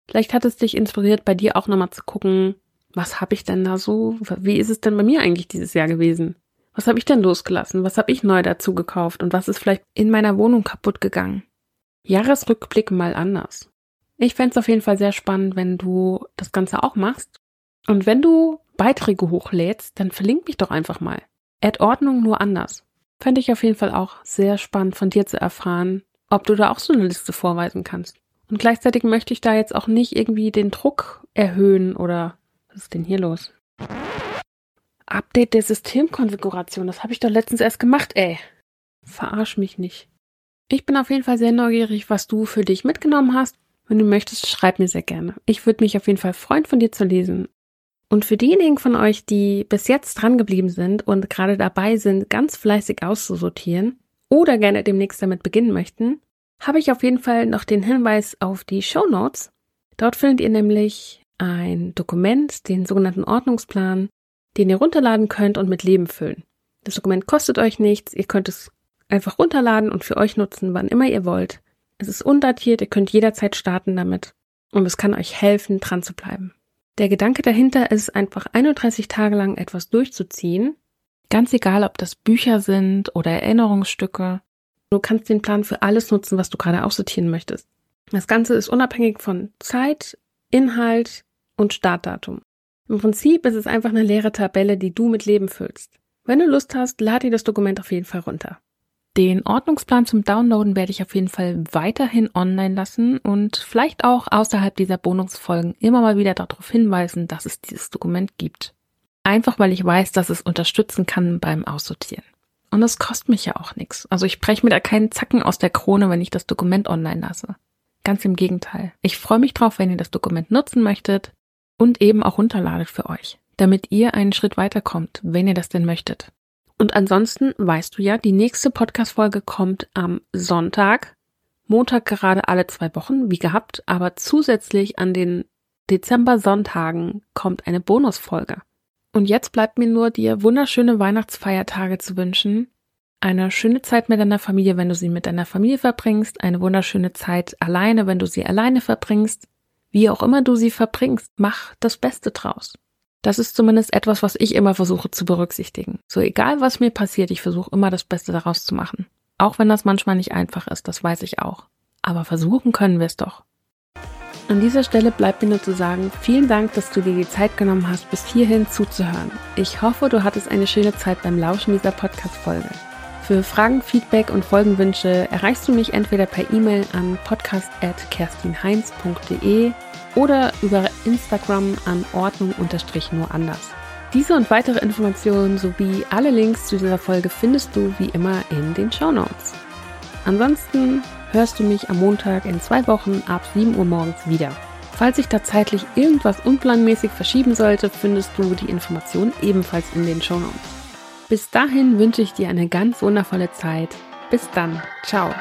Vielleicht hat es dich inspiriert, bei dir auch nochmal zu gucken, was habe ich denn da so, wie ist es denn bei mir eigentlich dieses Jahr gewesen? Was habe ich denn losgelassen? Was habe ich neu dazu gekauft? Und was ist vielleicht in meiner Wohnung kaputt gegangen? Jahresrückblick mal anders. Ich fände auf jeden Fall sehr spannend, wenn du das Ganze auch machst. Und wenn du Beiträge hochlädst, dann verlink mich doch einfach mal. Add Ordnung nur anders. Fände ich auf jeden Fall auch sehr spannend von dir zu erfahren, ob du da auch so eine Liste vorweisen kannst. Und gleichzeitig möchte ich da jetzt auch nicht irgendwie den Druck erhöhen oder was ist denn hier los? Update der Systemkonfiguration, das habe ich doch letztens erst gemacht, ey. Verarsch mich nicht. Ich bin auf jeden Fall sehr neugierig, was du für dich mitgenommen hast. Wenn du möchtest, schreib mir sehr gerne. Ich würde mich auf jeden Fall freuen, von dir zu lesen. Und für diejenigen von euch, die bis jetzt dran geblieben sind und gerade dabei sind, ganz fleißig auszusortieren oder gerne demnächst damit beginnen möchten, habe ich auf jeden Fall noch den Hinweis auf die Show Notes. Dort findet ihr nämlich ein Dokument, den sogenannten Ordnungsplan, den ihr runterladen könnt und mit Leben füllen. Das Dokument kostet euch nichts, ihr könnt es einfach runterladen und für euch nutzen, wann immer ihr wollt. Es ist undatiert, ihr könnt jederzeit starten damit und es kann euch helfen, dran zu bleiben. Der Gedanke dahinter ist einfach 31 Tage lang etwas durchzuziehen. Ganz egal, ob das Bücher sind oder Erinnerungsstücke. Du kannst den Plan für alles nutzen, was du gerade aussortieren möchtest. Das Ganze ist unabhängig von Zeit, Inhalt und Startdatum. Im Prinzip ist es einfach eine leere Tabelle, die du mit Leben füllst. Wenn du Lust hast, lad dir das Dokument auf jeden Fall runter. Den Ordnungsplan zum Downloaden werde ich auf jeden Fall weiterhin online lassen und vielleicht auch außerhalb dieser Bonusfolgen immer mal wieder darauf hinweisen, dass es dieses Dokument gibt. Einfach weil ich weiß, dass es unterstützen kann beim Aussortieren. Und es kostet mich ja auch nichts. Also ich breche mir da keinen Zacken aus der Krone, wenn ich das Dokument online lasse. Ganz im Gegenteil. Ich freue mich drauf, wenn ihr das Dokument nutzen möchtet und eben auch runterladet für euch, damit ihr einen Schritt weiterkommt, wenn ihr das denn möchtet. Und ansonsten weißt du ja, die nächste Podcast-Folge kommt am Sonntag. Montag gerade alle zwei Wochen, wie gehabt, aber zusätzlich an den Dezember-Sonntagen kommt eine Bonusfolge. Und jetzt bleibt mir nur, dir wunderschöne Weihnachtsfeiertage zu wünschen. Eine schöne Zeit mit deiner Familie, wenn du sie mit deiner Familie verbringst. Eine wunderschöne Zeit alleine, wenn du sie alleine verbringst. Wie auch immer du sie verbringst, mach das Beste draus. Das ist zumindest etwas, was ich immer versuche zu berücksichtigen. So egal, was mir passiert, ich versuche immer das Beste daraus zu machen. Auch wenn das manchmal nicht einfach ist, das weiß ich auch. Aber versuchen können wir es doch. An dieser Stelle bleibt mir nur zu sagen, vielen Dank, dass du dir die Zeit genommen hast, bis hierhin zuzuhören. Ich hoffe, du hattest eine schöne Zeit beim Lauschen dieser Podcast-Folge. Für Fragen, Feedback und Folgenwünsche erreichst du mich entweder per E-Mail an podcast.kerstinheinz.de oder über Instagram an Ordnung nur anders. Diese und weitere Informationen sowie alle Links zu dieser Folge findest du wie immer in den Show Notes. Ansonsten hörst du mich am Montag in zwei Wochen ab 7 Uhr morgens wieder. Falls sich da zeitlich irgendwas unplanmäßig verschieben sollte, findest du die Informationen ebenfalls in den Show Notes. Bis dahin wünsche ich dir eine ganz wundervolle Zeit. Bis dann. Ciao.